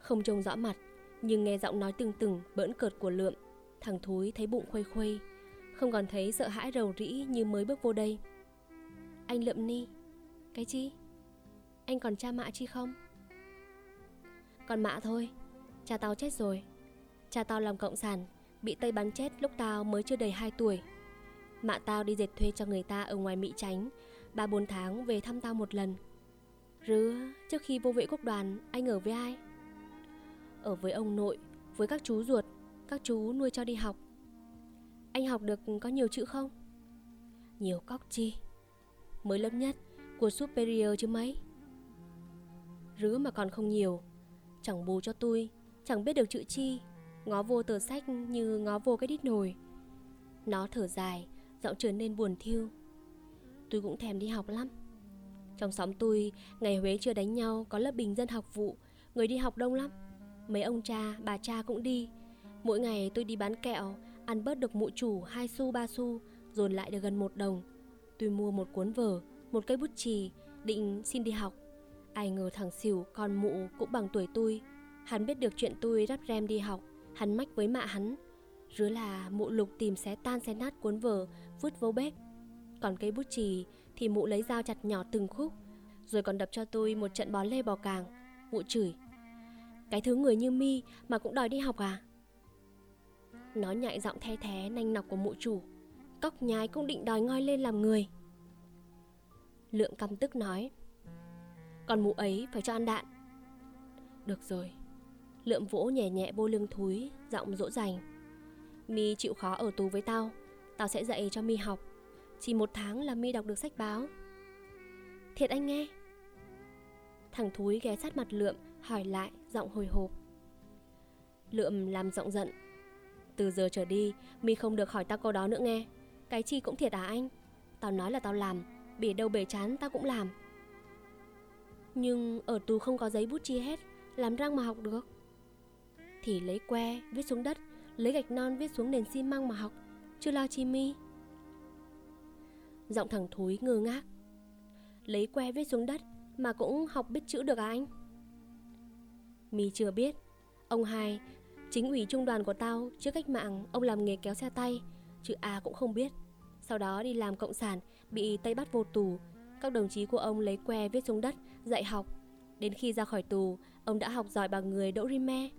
Không trông rõ mặt, nhưng nghe giọng nói từng từng bỡn cợt của lượm Thằng thúi thấy bụng khuây khuây Không còn thấy sợ hãi rầu rĩ như mới bước vô đây Anh lượm ni Cái chi? Anh còn cha mạ chi không? Còn mạ thôi Cha tao chết rồi Cha tao làm cộng sản Bị Tây bắn chết lúc tao mới chưa đầy 2 tuổi Mạ tao đi dệt thuê cho người ta ở ngoài Mỹ tránh ba bốn tháng về thăm tao một lần Rứa, trước khi vô vệ quốc đoàn, anh ở với ai? Ở với ông nội, với các chú ruột, các chú nuôi cho đi học. Anh học được có nhiều chữ không? Nhiều cóc chi. Mới lớp nhất, của superior chứ mấy. Rứa mà còn không nhiều, chẳng bù cho tôi, chẳng biết được chữ chi, ngó vô tờ sách như ngó vô cái đít nồi. Nó thở dài, giọng trở nên buồn thiêu. Tôi cũng thèm đi học lắm. Trong xóm tôi, ngày Huế chưa đánh nhau có lớp bình dân học vụ, người đi học đông lắm. Mấy ông cha, bà cha cũng đi Mỗi ngày tôi đi bán kẹo, ăn bớt được mụ chủ 2 xu 3 xu, dồn lại được gần một đồng. Tôi mua một cuốn vở, một cây bút chì, định xin đi học. Ai ngờ thằng xỉu con mụ cũng bằng tuổi tôi. Hắn biết được chuyện tôi rắp rem đi học, hắn mách với mạ hắn. Rứa là mụ lục tìm xé tan xé nát cuốn vở, vứt vô bếp. Còn cây bút chì thì mụ lấy dao chặt nhỏ từng khúc, rồi còn đập cho tôi một trận bó lê bò càng. Mụ chửi. Cái thứ người như mi mà cũng đòi đi học à? Nó nhại giọng the thé nanh nọc của mụ chủ. Cóc nhái cũng định đòi ngoi lên làm người. Lượng căm tức nói, Còn mụ ấy phải cho ăn đạn. Được rồi. Lượm vỗ nhẹ nhẹ bô lưng thúi, Giọng dỗ dành. Mi chịu khó ở tù với tao Tao sẽ dạy cho Mi học. Chỉ một tháng là Mi đọc được sách báo. Thiệt anh nghe. Thằng thúi ghé sát mặt Lượm Hỏi lại giọng hồi hộp. Lượm làm giọng giận. Từ giờ trở đi, Mi không được hỏi tao câu đó nữa nghe. Cái chi cũng thiệt à anh? Tao nói là tao làm, Bể đâu bể chán, tao cũng làm. Nhưng ở tù không có giấy bút chi hết, Làm răng mà học được. Thì lấy que, viết xuống đất, Lấy gạch non viết xuống nền xi măng mà học. Chưa lo chi mi? Giọng thằng thúi ngơ ngác. Lấy que viết xuống đất Mà cũng học biết chữ được à anh? Mi chưa biết Ông hai Chính ủy trung đoàn của tao trước cách mạng ông làm nghề kéo xe tay, chữ A cũng không biết. Sau đó đi làm cộng sản, bị Tây bắt vô tù. Các đồng chí của ông lấy que viết xuống đất, dạy học. Đến khi ra khỏi tù, ông đã học giỏi bằng người Đỗ Rime.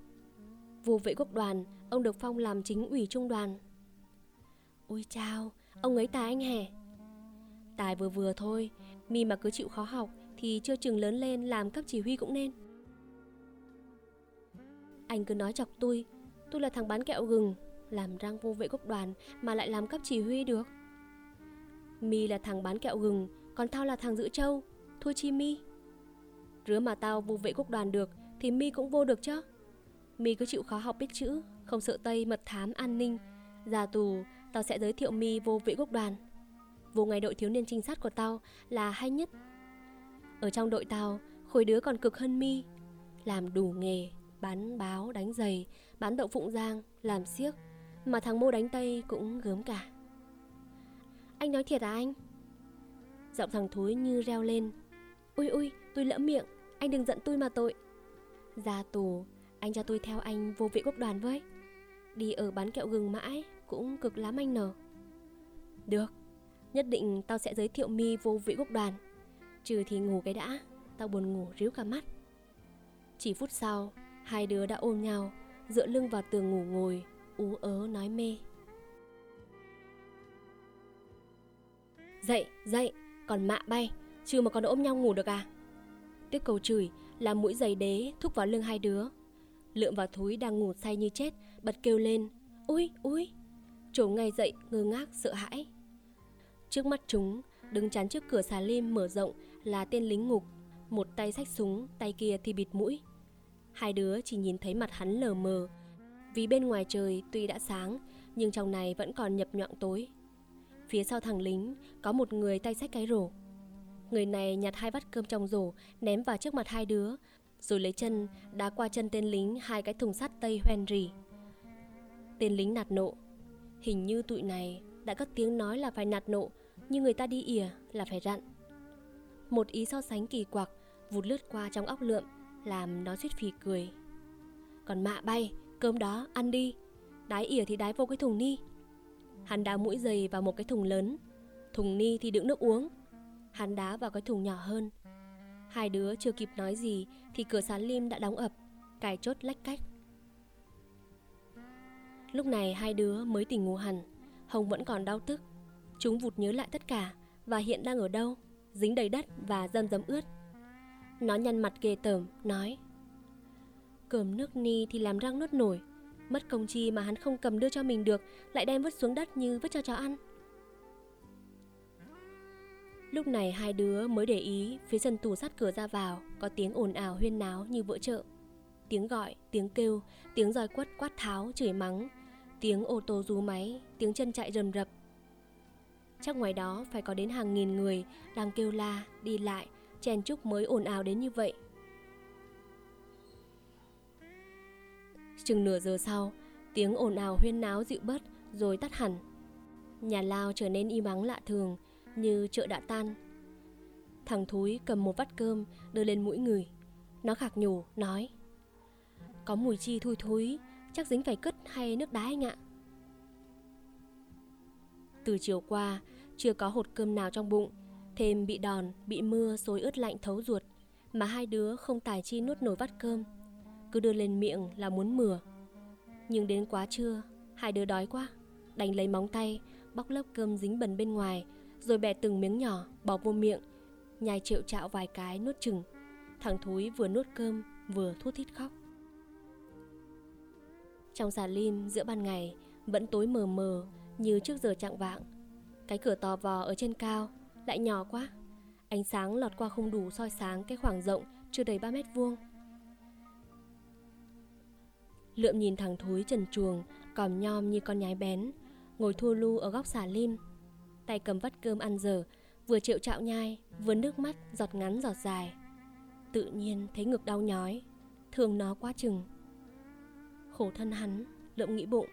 Vụ vệ quốc đoàn, ông được phong làm chính ủy trung đoàn. Ôi chao, ông ấy tài anh hẻ. Tài vừa vừa thôi, mi mà cứ chịu khó học thì chưa chừng lớn lên làm cấp chỉ huy cũng nên. Anh cứ nói chọc tôi. Tôi là thằng bán kẹo gừng, Làm răng vô vệ quốc đoàn Mà lại làm cấp chỉ huy được. Mi là thằng bán kẹo gừng, Còn tao là thằng giữ trâu. Thua chi Mi. Rứa mà tao vô vệ quốc đoàn được, Thì Mi cũng vô được chứ. Mi cứ chịu khó học biết chữ, Không sợ Tây mật thám an ninh. Ra tù, Tao sẽ giới thiệu Mi vô vệ quốc đoàn. Vô ngày đội thiếu niên trinh sát của tao Là hay nhất. Ở trong đội tao, Khối đứa còn cực hơn Mi. Làm đủ nghề bán báo đánh giày, bán đậu phụng giang, làm siếc, mà thằng mô đánh tây cũng gớm cả. Anh nói thiệt à anh? Giọng thằng thối như reo lên. Ui ui, tôi lỡ miệng, anh đừng giận tôi mà tội. Ra tù, anh cho tôi theo anh vô vị quốc đoàn với. Đi ở bán kẹo gừng mãi, cũng cực lắm anh nở. Được, nhất định tao sẽ giới thiệu mi vô vị quốc đoàn. Trừ thì ngủ cái đã, tao buồn ngủ ríu cả mắt. Chỉ phút sau, Hai đứa đã ôm nhau, dựa lưng vào tường ngủ ngồi, ú ớ nói mê. Dậy, dậy, còn mạ bay, trừ mà còn ôm nhau ngủ được à? Tiếp cầu chửi, làm mũi giày đế thúc vào lưng hai đứa. Lượm vào thúi đang ngủ say như chết, bật kêu lên. Ui, ui! Trổ ngay dậy, ngơ ngác, sợ hãi. Trước mắt chúng, đứng chắn trước cửa xà lim mở rộng là tên lính ngục. Một tay xách súng, tay kia thì bịt mũi. Hai đứa chỉ nhìn thấy mặt hắn lờ mờ. Vì bên ngoài trời tuy đã sáng, Nhưng trong này vẫn còn nhập nhọn tối. Phía sau thằng lính, Có một người tay xách cái rổ. Người này nhặt hai bát cơm trong rổ, Ném vào trước mặt hai đứa, Rồi lấy chân, đá qua chân tên lính Hai cái thùng sắt tây hoen rỉ. Tên lính nạt nộ. Hình như tụi này đã cất tiếng nói là phải nạt nộ, Nhưng người ta đi ỉa là phải rặn. Một ý so sánh kỳ quặc, Vụt lướt qua trong óc lượm làm nó suýt phì cười. Còn mạ bay, cơm đó, ăn đi. Đái ỉa thì đái vô cái thùng ni. Hắn đá mũi giày vào một cái thùng lớn. Thùng ni thì đựng nước uống. Hắn đá vào cái thùng nhỏ hơn. Hai đứa chưa kịp nói gì thì cửa sán lim đã đóng ập, cài chốt lách cách. Lúc này hai đứa mới tỉnh ngủ hẳn. Hồng vẫn còn đau tức. Chúng vụt nhớ lại tất cả và hiện đang ở đâu, dính đầy đất và dâm dấm ướt nó nhăn mặt ghê tởm, nói. Cơm nước ni thì làm răng nuốt nổi. Mất công chi mà hắn không cầm đưa cho mình được Lại đem vứt xuống đất như vứt cho chó ăn. Lúc này hai đứa mới để ý Phía sân tù sắt cửa ra vào Có tiếng ồn ào huyên náo như vỡ chợ. Tiếng gọi, tiếng kêu Tiếng roi quất quát tháo, chửi mắng. Tiếng ô tô rú máy Tiếng chân chạy rầm rập. Chắc ngoài đó phải có đến hàng nghìn người Đang kêu la, đi lại chen chúc mới ồn ào đến như vậy. Chừng nửa giờ sau, Tiếng ồn ào huyên náo dịu bớt rồi tắt hẳn. Nhà lao trở nên im ắng lạ thường, như chợ đã tan. Thằng thúi cầm một vắt cơm đưa lên mũi người. Nó khạc nhủ, nói Có mùi chi thui thúi, chắc dính phải cất hay nước đá anh ạ. Từ chiều qua, chưa có hột cơm nào trong bụng, thêm bị đòn, bị mưa xối ướt lạnh thấu ruột, mà hai đứa không tài chi nuốt nổi vắt cơm. Cứ đưa lên miệng là muốn mửa. Nhưng đến quá trưa, hai đứa đói quá, đành lấy móng tay, bóc lớp cơm dính bẩn bên ngoài, rồi bẻ từng miếng nhỏ, bỏ vô miệng, nhai triệu chạo vài cái nuốt chừng. Thằng Thúi vừa nuốt cơm, vừa thút thít khóc. Trong xà lim giữa ban ngày, vẫn tối mờ mờ như trước giờ chạng vạng. Cái cửa tò vò ở trên cao lại nhỏ quá. Ánh sáng lọt qua không đủ soi sáng cái khoảng rộng chưa đầy 3 mét vuông. Lượm nhìn thằng thúi trần chuồng, còm nhom như con nhái bén, ngồi thua lu ở góc xà lim. Tay cầm vắt cơm ăn dở, vừa chịu chạo nhai, vừa nước mắt giọt ngắn giọt dài. Tự nhiên thấy ngực đau nhói, thương nó quá chừng. Khổ thân hắn, lượm nghĩ bụng.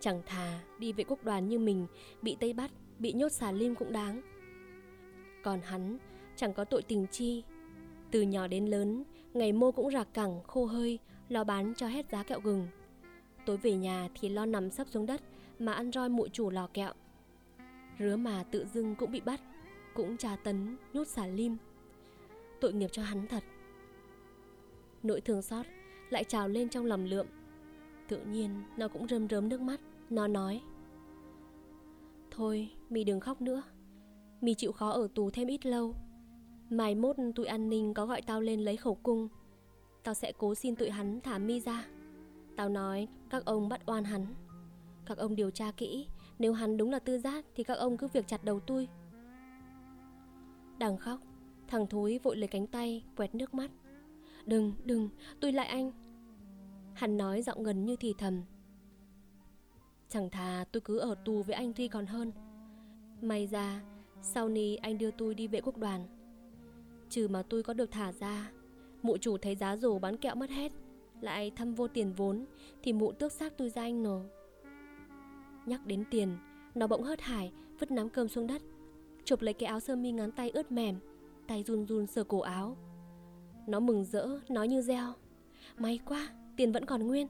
Chẳng thà đi vệ quốc đoàn như mình Bị Tây bắt, bị nhốt xà lim cũng đáng còn hắn chẳng có tội tình chi. Từ nhỏ đến lớn Ngày mô cũng rạc cẳng, khô hơi Lo bán cho hết giá kẹo gừng. Tối về nhà thì lo nằm sấp xuống đất Mà ăn roi mụi chủ lò kẹo. Rứa mà tự dưng cũng bị bắt Cũng trà tấn, nhốt xả lim. Tội nghiệp cho hắn thật. Nỗi thương xót lại trào lên trong lòng lượm. Tự nhiên nó cũng rơm rớm nước mắt Nó nói Thôi mi đừng khóc nữa. Mi chịu khó ở tù thêm ít lâu. Mai mốt tụi an ninh có gọi tao lên lấy khẩu cung. Tao sẽ cố xin tụi hắn thả mi ra. Tao nói các ông bắt oan hắn. Các ông điều tra kỹ Nếu hắn đúng là tư giác Thì các ông cứ việc chặt đầu tôi. Đang khóc Thằng thúi vội lấy cánh tay Quẹt nước mắt. Đừng, đừng, tôi lại anh. Hắn nói giọng gần như thì thầm. Chẳng thà tôi cứ ở tù với anh thi còn hơn. May ra sau này anh đưa tôi đi vệ quốc đoàn. Trừ mà tôi có được thả ra, Mụ chủ thấy giá rổ bán kẹo mất hết, Lại thăm vô tiền vốn, Thì mụ tước xác tôi ra anh nổ Nhắc đến tiền, Nó bỗng hớt hải, Vứt nắm cơm xuống đất, Chụp lấy cái áo sơ mi ngắn tay ướt mềm, Tay run run sờ cổ áo. Nó mừng rỡ, nói như reo, May quá, tiền vẫn còn nguyên.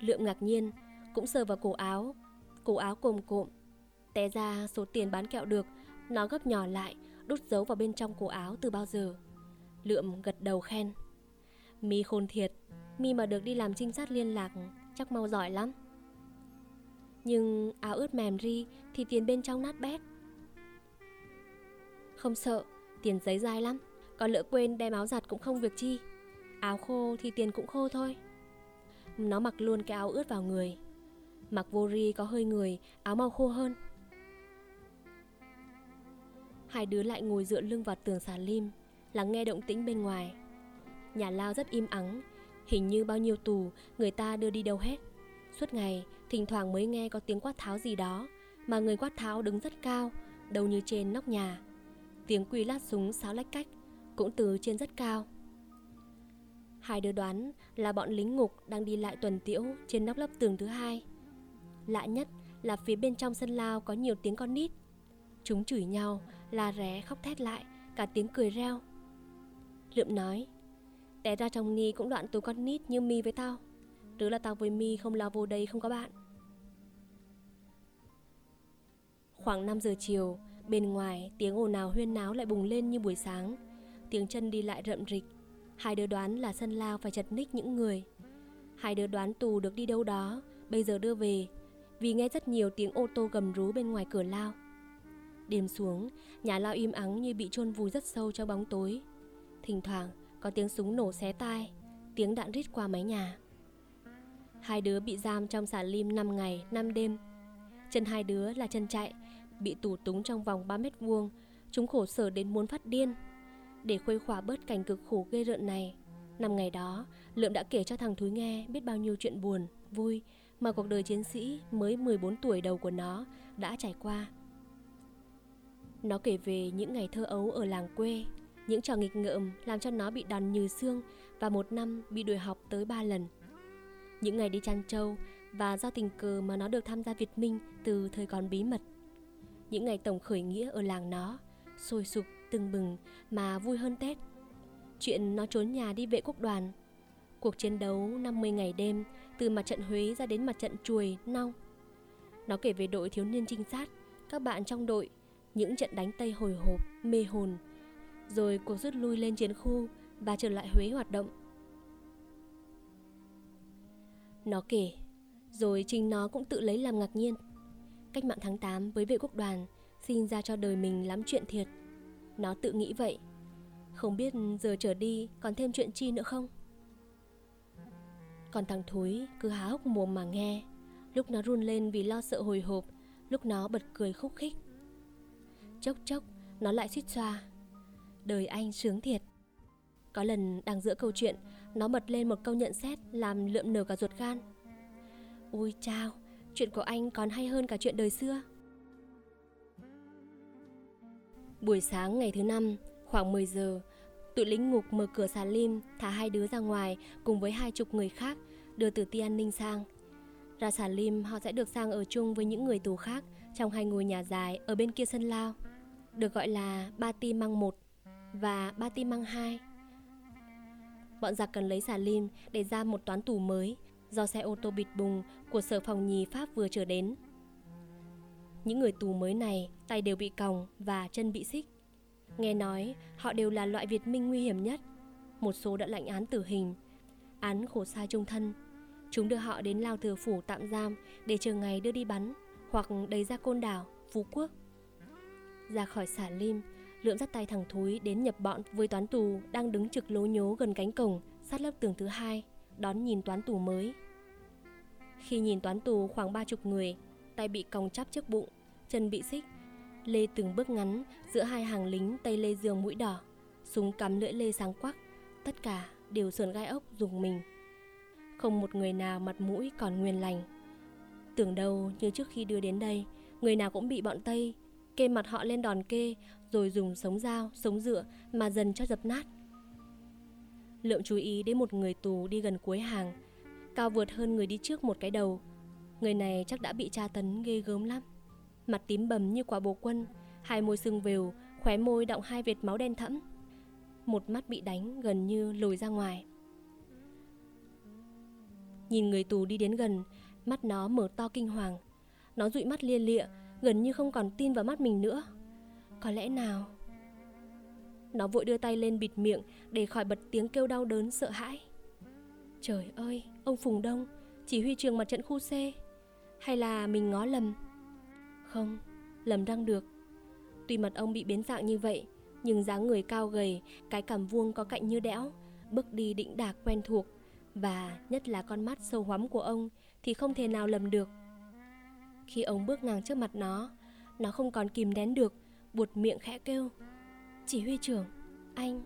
Lượm ngạc nhiên, Cũng sờ vào cổ áo Cổ áo cồm cộm Té ra số tiền bán kẹo được. Nó gấp nhỏ lại, Đút giấu vào bên trong cổ áo từ bao giờ. Lượm gật đầu khen. Mi khôn thiệt, Mi mà được đi làm trinh sát liên lạc, Chắc mau giỏi lắm. Nhưng áo ướt mềm ri Thì tiền bên trong nát bét. Không sợ, Tiền giấy dai lắm, Còn lỡ quên đem áo giặt cũng không việc chi. Áo khô thì tiền cũng khô thôi. Nó mặc luôn cái áo ướt vào người. Mặc vô ri có hơi người, Áo mau khô hơn. Hai đứa lại ngồi dựa lưng vào tường xà lim Lắng nghe động tĩnh bên ngoài Nhà lao rất im ắng Hình như bao nhiêu tù Người ta đưa đi đâu hết Suốt ngày thỉnh thoảng mới nghe có tiếng quát tháo gì đó Mà người quát tháo đứng rất cao Đầu như trên nóc nhà Tiếng quy lát súng sáo lách cách Cũng từ trên rất cao Hai đứa đoán là bọn lính ngục đang đi lại tuần tiễu trên nóc lớp tường thứ hai. Lạ nhất là phía bên trong sân lao có nhiều tiếng con nít. Chúng chửi nhau, la ré khóc thét lại, cả tiếng cười reo. Lượm nói, té ra trong ni cũng đoạn tụi con nít như mi với tao. Đứa là tao với mi không lao vô đây không có bạn. Khoảng 5 giờ chiều, bên ngoài tiếng ồn ào huyên náo lại bùng lên như buổi sáng. Tiếng chân đi lại rậm rịch, Hai đứa đoán là sân lao phải chật ních những người Hai đứa đoán tù được đi đâu đó Bây giờ đưa về Vì nghe rất nhiều tiếng ô tô gầm rú bên ngoài cửa lao Đêm xuống Nhà lao im ắng như bị chôn vùi rất sâu trong bóng tối. Thỉnh thoảng có tiếng súng nổ xé tai Tiếng đạn rít qua mái nhà. Hai đứa bị giam trong xà lim 5 ngày, 5 đêm. Chân hai đứa là chân chạy Bị tù túng trong vòng 3 mét vuông Chúng khổ sở đến muốn phát điên. Để khuây khỏa bớt cảnh cực khổ ghê rợn này Năm ngày đó, Lượm đã kể cho thằng Thúi nghe biết bao nhiêu chuyện buồn, vui mà cuộc đời chiến sĩ mới 14 tuổi đầu của nó đã trải qua. Nó kể về những ngày thơ ấu ở làng quê, những trò nghịch ngợm làm cho nó bị đòn như xương và một năm bị đuổi học tới ba lần. Những ngày đi chăn trâu và do tình cờ mà nó được tham gia Việt Minh từ thời còn bí mật. Những ngày tổng khởi nghĩa ở làng nó, sôi sục, từng bừng mà vui hơn Tết. Chuyện nó trốn nhà đi vệ quốc đoàn. Cuộc chiến đấu 50 ngày đêm từ mặt trận Huế ra đến mặt trận Chuồi, Nong. Nó kể về đội thiếu niên trinh sát, các bạn trong đội, những trận đánh Tây hồi hộp, mê hồn, rồi cuộc rút lui lên chiến khu và trở lại Huế hoạt động. Nó kể, rồi chính nó cũng tự lấy làm ngạc nhiên. Cách mạng tháng 8 với vệ quốc đoàn sinh ra cho đời mình lắm chuyện thiệt. Nó tự nghĩ vậy. Không biết giờ trở đi còn thêm chuyện chi nữa không? Còn thằng Thúi cứ há hốc mồm mà nghe Lúc nó run lên vì lo sợ hồi hộp Lúc nó bật cười khúc khích Chốc chốc, nó lại suýt xoa. Đời anh sướng thiệt. Có lần đang giữa câu chuyện, Nó bật lên một câu nhận xét Làm lượm nở cả ruột gan. Ui chao, Chuyện của anh còn hay hơn cả chuyện đời xưa. Buổi sáng ngày thứ năm, Khoảng 10 giờ, Tụi lính ngục mở cửa xà lim, Thả hai đứa ra ngoài Cùng với hai chục người khác, Đưa từ ti an ninh sang. Ra xà lim, họ sẽ được sang ở chung với những người tù khác Trong hai ngôi nhà dài Ở bên kia sân lao. Được gọi là Ba Ti Măng 1 Và Ba Ti Măng 2 Bọn giặc cần lấy xà lim Để ra một toán tù mới Do xe ô tô bịt bùng Của sở phòng nhì Pháp vừa trở đến. Những người tù mới này tay đều bị còng và chân bị xích. Nghe nói họ đều là loại Việt Minh nguy hiểm nhất. Một số đã lãnh án tử hình Án khổ sai trung thân. Chúng đưa họ đến Lao Thừa Phủ tạm giam Để chờ ngày đưa đi bắn Hoặc đầy ra côn đảo, Phú Quốc. Ra khỏi xả lim, Lượm dắt tay thằng Thúi đến nhập bọn với toán tù Đang đứng trực lố nhố gần cánh cổng Sát lớp tường thứ hai, Đón nhìn toán tù mới. Khi nhìn toán tù khoảng ba chục người, Tay bị còng chắp trước bụng, Chân bị xích, Lê từng bước ngắn giữa hai hàng lính Tây Lê Dương mũi đỏ, Súng cắm lưỡi lê sáng quắc, Tất cả đều sườn gai ốc dùng mình. Không một người nào mặt mũi còn nguyên lành. Tưởng đâu như trước khi đưa đến đây, Người nào cũng bị bọn Tây Kê mặt họ lên đòn kê Rồi dùng sống dao, sống dựa Mà dần cho dập nát. Lượng chú ý đến một người tù đi gần cuối hàng Cao vượt hơn người đi trước một cái đầu. Người này chắc đã bị tra tấn ghê gớm lắm. Mặt tím bầm như quả bồ quân Hai môi sưng vều Khóe môi đọng hai vệt máu đen thẫm. Một mắt bị đánh gần như lồi ra ngoài. Nhìn người tù đi đến gần Mắt nó mở to kinh hoàng. Nó dụi mắt lia lịa Gần như không còn tin vào mắt mình nữa Có lẽ nào Nó vội đưa tay lên bịt miệng Để khỏi bật tiếng kêu đau đớn sợ hãi Trời ơi Ông Phùng Đông Chỉ huy trường mặt trận khu C Hay là mình ngó lầm không, lầm đang được. Tuy mặt ông bị biến dạng như vậy, nhưng dáng người cao gầy, cái cằm vuông có cạnh như đẽo, bước đi định đạc quen thuộc và nhất là con mắt sâu hoắm của ông thì không thể nào lầm được. Khi ông bước ngang trước mặt nó, nó không còn kìm nén được, buột miệng khẽ kêu. Chỉ huy trưởng, anh...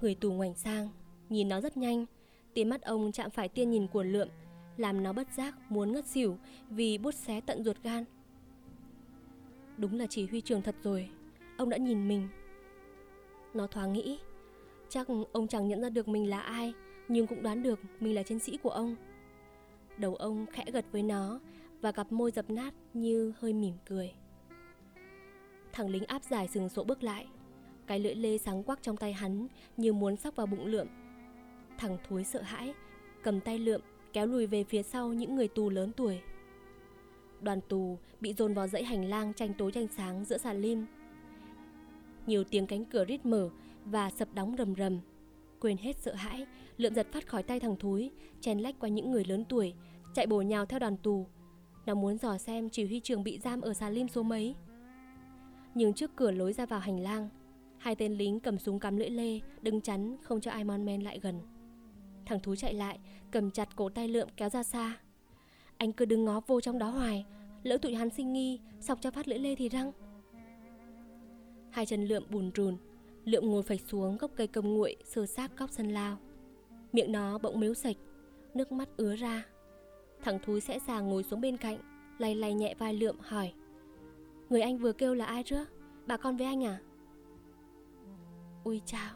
Người tù ngoảnh sang, nhìn nó rất nhanh, tia mắt ông chạm phải tia nhìn của lượm làm nó bất giác muốn ngất xỉu vì bút xé tận ruột gan. Đúng là chỉ huy trưởng thật rồi, ông đã nhìn mình. Nó thoáng nghĩ, chắc ông chẳng nhận ra được mình là ai, nhưng cũng đoán được mình là chiến sĩ của ông. Đầu ông khẽ gật với nó và cặp môi dập nát như hơi mỉm cười. Thằng lính áp giải sừng sộ bước lại, cái lưỡi lê sáng quắc trong tay hắn như muốn sóc vào bụng lượm. Thằng thối sợ hãi, cầm tay lượm kéo lùi về phía sau những người tù lớn tuổi. Đoàn tù bị dồn vào dãy hành lang tranh tối tranh sáng giữa sàn lim. Nhiều tiếng cánh cửa rít mở và sập đóng rầm rầm. Quên hết sợ hãi, lượm giật phát khỏi tay thằng thúi, chen lách qua những người lớn tuổi, chạy bổ nhào theo đoàn tù. Nó muốn dò xem chỉ huy trường bị giam ở sàn lim số mấy. Nhưng trước cửa lối ra vào hành lang, hai tên lính cầm súng cắm lưỡi lê, đứng chắn không cho ai mon men lại gần. Thằng thú chạy lại Cầm chặt cổ tay lượm kéo ra xa Anh cứ đứng ngó vô trong đó hoài Lỡ tụi hắn sinh nghi Sọc cho phát lưỡi lê thì răng Hai chân lượm bùn rùn Lượm ngồi phạch xuống gốc cây cầm nguội, Sơ xác góc sân lao. Miệng nó bỗng mếu sạch, Nước mắt ứa ra. Thằng thúi sẽ sàng ngồi xuống bên cạnh, Lay lay nhẹ vai lượm, hỏi. Người anh vừa kêu là ai chứ Bà con với anh à? Ui chào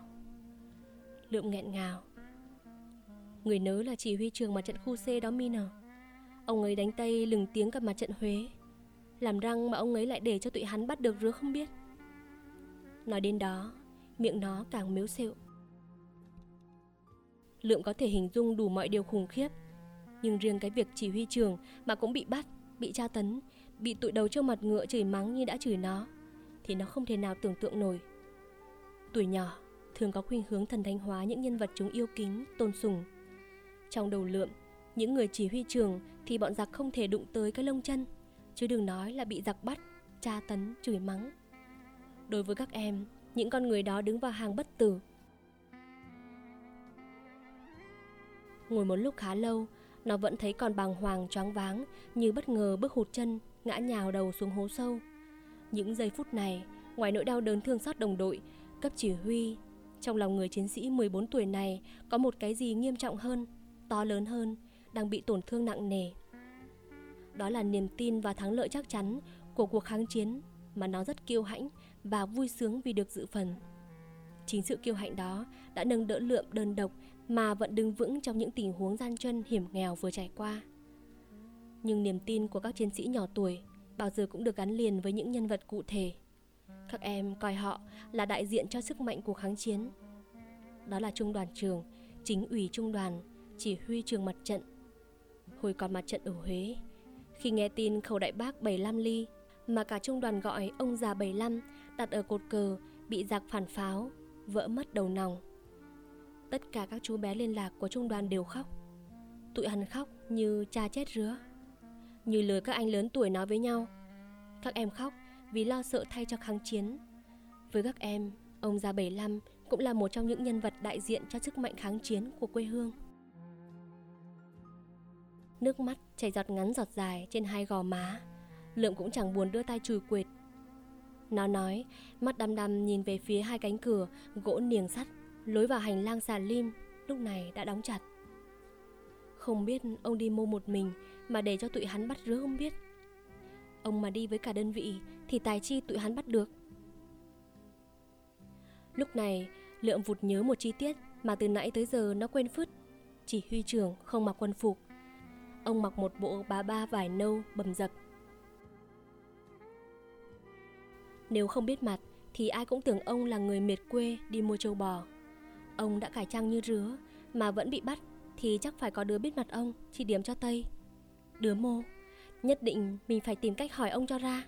Lượm nghẹn ngào. Người nớ là chỉ huy trường mặt trận khu C đó, Min à. Ông ấy đánh tay lừng tiếng cả mặt trận Huế. Làm răng mà ông ấy lại để cho tụi hắn bắt được rứa không biết. Nói đến đó Miệng nó càng miếu xịu. Lượng có thể hình dung đủ mọi điều khủng khiếp Nhưng riêng cái việc chỉ huy trường Mà cũng bị bắt, bị tra tấn Bị tụi đầu trâu mặt ngựa chửi mắng như đã chửi nó Thì nó không thể nào tưởng tượng nổi Tuổi nhỏ thường có khuynh hướng thần thánh hóa những nhân vật chúng yêu kính, tôn sùng trong đầu lượm, những người chỉ huy trường thì bọn giặc không thể đụng tới cái lông chân, chứ đừng nói là bị giặc bắt, tra tấn, chửi mắng. Đối với các em, những con người đó đứng vào hàng bất tử. Ngồi một lúc khá lâu, nó vẫn thấy còn bàng hoàng choáng váng như bất ngờ bước hụt chân, ngã nhào đầu xuống hố sâu. Những giây phút này, ngoài nỗi đau đớn thương xót đồng đội, cấp chỉ huy, trong lòng người chiến sĩ 14 tuổi này có một cái gì nghiêm trọng hơn – to lớn hơn đang bị tổn thương nặng nề. Đó là niềm tin và thắng lợi chắc chắn của cuộc kháng chiến mà nó rất kiêu hãnh và vui sướng vì được dự phần. Chính sự kiêu hãnh đó đã nâng đỡ lượm đơn độc mà vẫn đứng vững trong những tình huống gian chân hiểm nghèo vừa trải qua. Nhưng niềm tin của các chiến sĩ nhỏ tuổi bao giờ cũng được gắn liền với những nhân vật cụ thể. Các em coi họ là đại diện cho sức mạnh của kháng chiến. Đó là trung đoàn trường, chính ủy trung đoàn, chỉ huy trường mặt trận. Hồi còn mặt trận ở Huế, khi nghe tin khẩu đại bác 75 ly mà cả trung đoàn gọi ông già 75 đặt ở cột cờ bị giặc phản pháo, vỡ mất đầu nòng. Tất cả các chú bé liên lạc của trung đoàn đều khóc. Tụi hắn khóc như cha chết rứa. Như lời các anh lớn tuổi nói với nhau. Các em khóc vì lo sợ thay cho kháng chiến. Với các em, ông già 75 cũng là một trong những nhân vật đại diện cho sức mạnh kháng chiến của quê hương. Nước mắt chảy giọt ngắn giọt dài trên hai gò má Lượm cũng chẳng buồn đưa tay chùi quệt nó nói, Mắt đăm đăm nhìn về phía hai cánh cửa, Gỗ niềng sắt, Lối vào hành lang xà lim, Lúc này đã đóng chặt. Không biết ông đi mua một mình Mà để cho tụi hắn bắt rứa không biết. Ông mà đi với cả đơn vị Thì tài chi tụi hắn bắt được. Lúc này Lượm vụt nhớ một chi tiết Mà từ nãy tới giờ nó quên phứt. Chỉ huy trưởng không mặc quân phục. Ông mặc một bộ bà ba vải nâu, bầm dập. Nếu không biết mặt thì ai cũng tưởng ông là người miệt quê đi mua châu bò. Ông đã cải trang như rứa mà vẫn bị bắt thì chắc phải có đứa biết mặt ông chỉ điểm cho Tây. Đứa mô, nhất định mình phải tìm cách hỏi ông cho ra.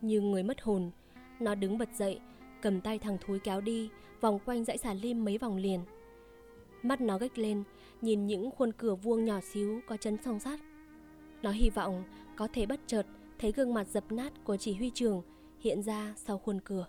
Như người mất hồn, nó đứng bật dậy, cầm tay thằng thúi kéo đi, vòng quanh dãy xà lim mấy vòng liền. Mắt nó gách lên, nhìn những khuôn cửa vuông nhỏ xíu có chấn song sắt. Nó hy vọng có thể bất chợt thấy gương mặt dập nát của chỉ huy trường hiện ra sau khuôn cửa.